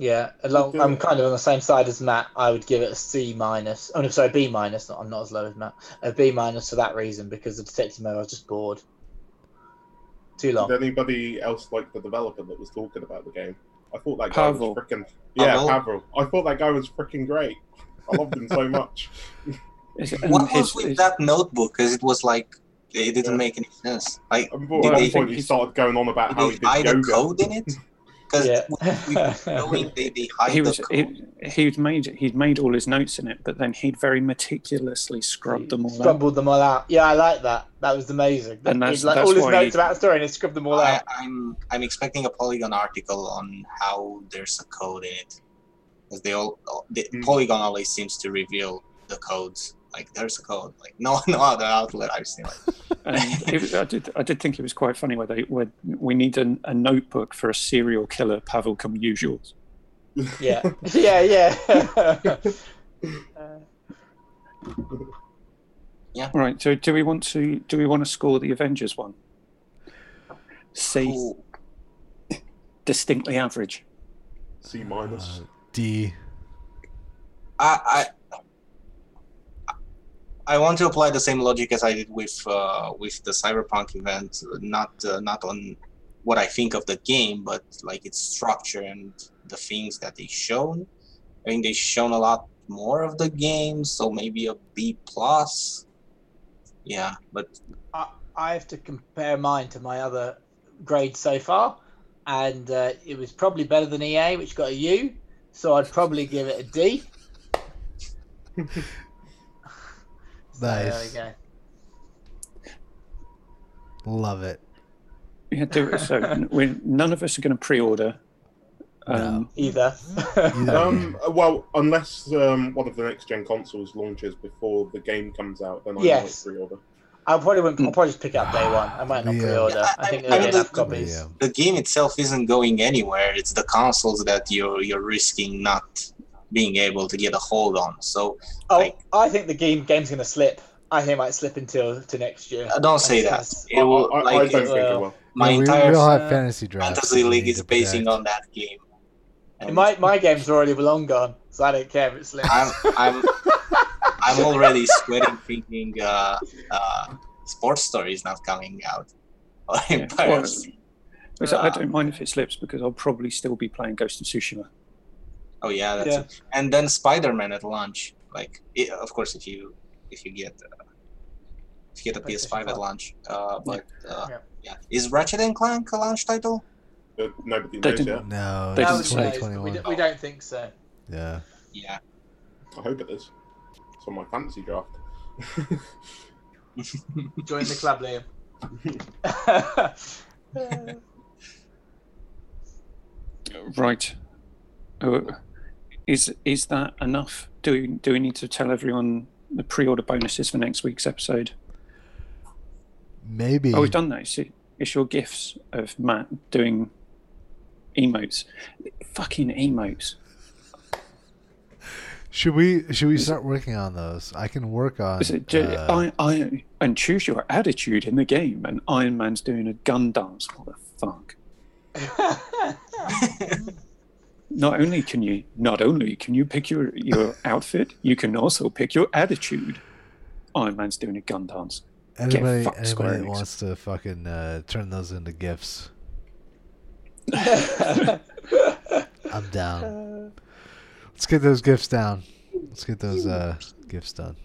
Yeah, along, I'm kind of on the same side as Matt. I would give it a C minus. Oh no, sorry, B minus. Not, I'm not as low as Matt. A B minus for that reason because the detective mode I was just bored. Too long. Did anybody else like the developer that was talking about the game? I thought that guy Pavel. was freaking. Yeah, Pavel? Pavel. I thought that guy was freaking great. I loved him so much. Is it- and What was with his- that notebook? Because it was like it didn't Yeah. make any sense. Like, at one point, he started going on about how did he they hide did a yoga. code in it? because Yeah. knowing they, they hide he was he, he'd made he'd made all his notes in it, but then he'd very meticulously scrubbed them all out. Them all out. Yeah, I like that. That was amazing. And He'd, that's- like that's all his notes he- about the story and he scrubbed them all I, out. I'm I'm expecting a Polygon article on how there's a code in it, because they all the Mm. Polygon always seems to reveal the codes. Like there's a code. Like no no other outlet I've seen. Like, And it I did I did think it was quite funny where they where we need a, a notebook for a serial killer, Pavel come Usuals. Yeah, yeah, yeah. Uh, Right. So do we want to do we want to score the Avengers one? C Ooh, distinctly average. C minus. Uh, D. I I I want to apply the same logic as I did with uh, with the Cyberpunk event, not uh, not on what I think of the game, but like its structure and the things that they shown. I think they shown a lot more of the game, so maybe a B plus. Yeah, but I, I have to compare mine to my other grades so far, and uh, it was probably better than EA, which got a U. So I'd probably give it a D. So Nice. There Love it. Yeah. Do, it. so we none of us are going to pre-order. Um, we go. Either. Either. Um, well, unless um, one of the next gen consoles launches before the game comes out, then I Yes. might pre-order. I probably wouldn't. I'll probably just pick up day one. I might not Yeah. pre-order. Yeah, I think there'll be enough the- copies. Yeah. the game itself isn't going anywhere. It's the consoles that you're you're risking not being able to get a hold on. So Oh, Like- I think the game game's gonna slip. I think it might slip until to next year. uh, don't say that. That's- It will, I, I, I don't think uh, it will. my Yeah, entire we all have uh, fantasy drafts. fantasy league is basing on that game. And My my game's already long gone, so I don't care if it slips. I'm I'm I'm already sweating thinking uh, uh, sports story is not coming out. Or Yeah, Empire well, Sleep. so I Uh, don't mind if it slips because I'll probably still be playing Ghost of Tsushima. Oh yeah, that's Yeah. it. And then Spider-Man at launch. Like, it, of course, if you if you get uh, if you get a PS5 at launch. Uh, but uh, Yeah. yeah, is Ratchet and Clank a launch title? Uh, nobody They knows didn't- yet. No, They No, didn't it's we say. don't- 2021. We, don't- we don't think so. Yeah. Yeah. I hope it is. It's on my fantasy draft. Join the club, Liam. Right. Uh, is is that enough? Do we, do we need to tell everyone the pre-order bonuses for next week's episode? Maybe. Oh, we've done that. It's, it's your gifts of Matt doing emotes. Fucking emotes. Should we should we start working on those? I can work on. Is it, ju- uh, I, I, and choose your attitude in the game, and Iron Man's doing a gun dance. What the fuck? Not only can you, not only can you pick your your outfit, you can also pick your attitude. Iron Man's doing a gun dance. anybody fucked, Square anybody that wants to fucking uh, turn those into gifts, I'm down. Let's get those gifts down. Let's get those uh, gifts done.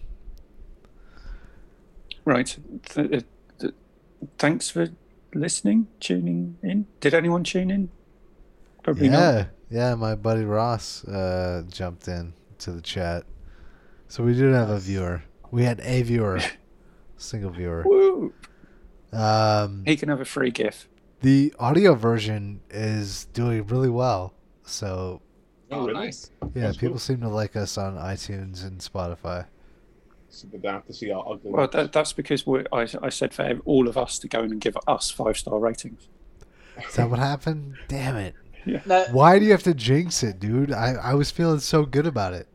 Right. Th- uh, th- thanks for listening, tuning in. Did anyone tune in? Probably not. Yeah, yeah. My buddy Ross uh, jumped in to the chat, so we did have a viewer. We had a viewer, single viewer. Woo! Um, He can have a free gift. the audio version is doing really well. So Oh, really? nice. yeah, That's people cool. seem to like us on iTunes and Spotify. So they don't have to see our ugly. Well, that, that's because we're, I, I said for all of us to go in and give us five star ratings. Is that what happened? Damn it! No, Why do you have to jinx it, dude? I, I was feeling so good about it.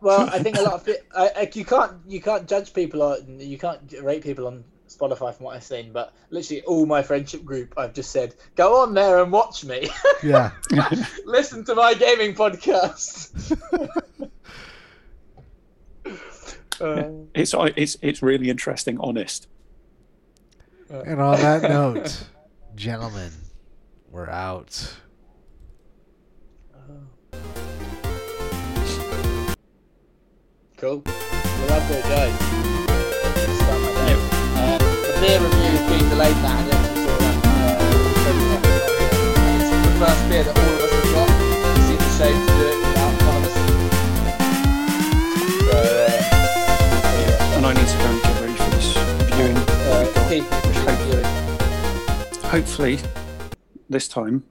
well, I think a lot of it. I, I, you can't you can't judge people on you can't rate people on Spotify from what I've seen. But literally, all my friendship group, I've just said, go on there and watch me. Yeah. Listen to my gaming podcast. Uh, It's it's it's really interesting, honest. and on that note, gentlemen, we're out. Cool. Well, I've got to go. Start my day. Uh, the beer review is being delayed now. I don't know if you saw that. Uh, so, yeah, first beer that all of us have got. It seems a shame to do it without one of us. So, uh, And I need to go and get ready for this viewing. uh, keep Hope- Hopefully, this time,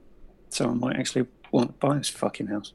someone might actually want to buy this fucking house.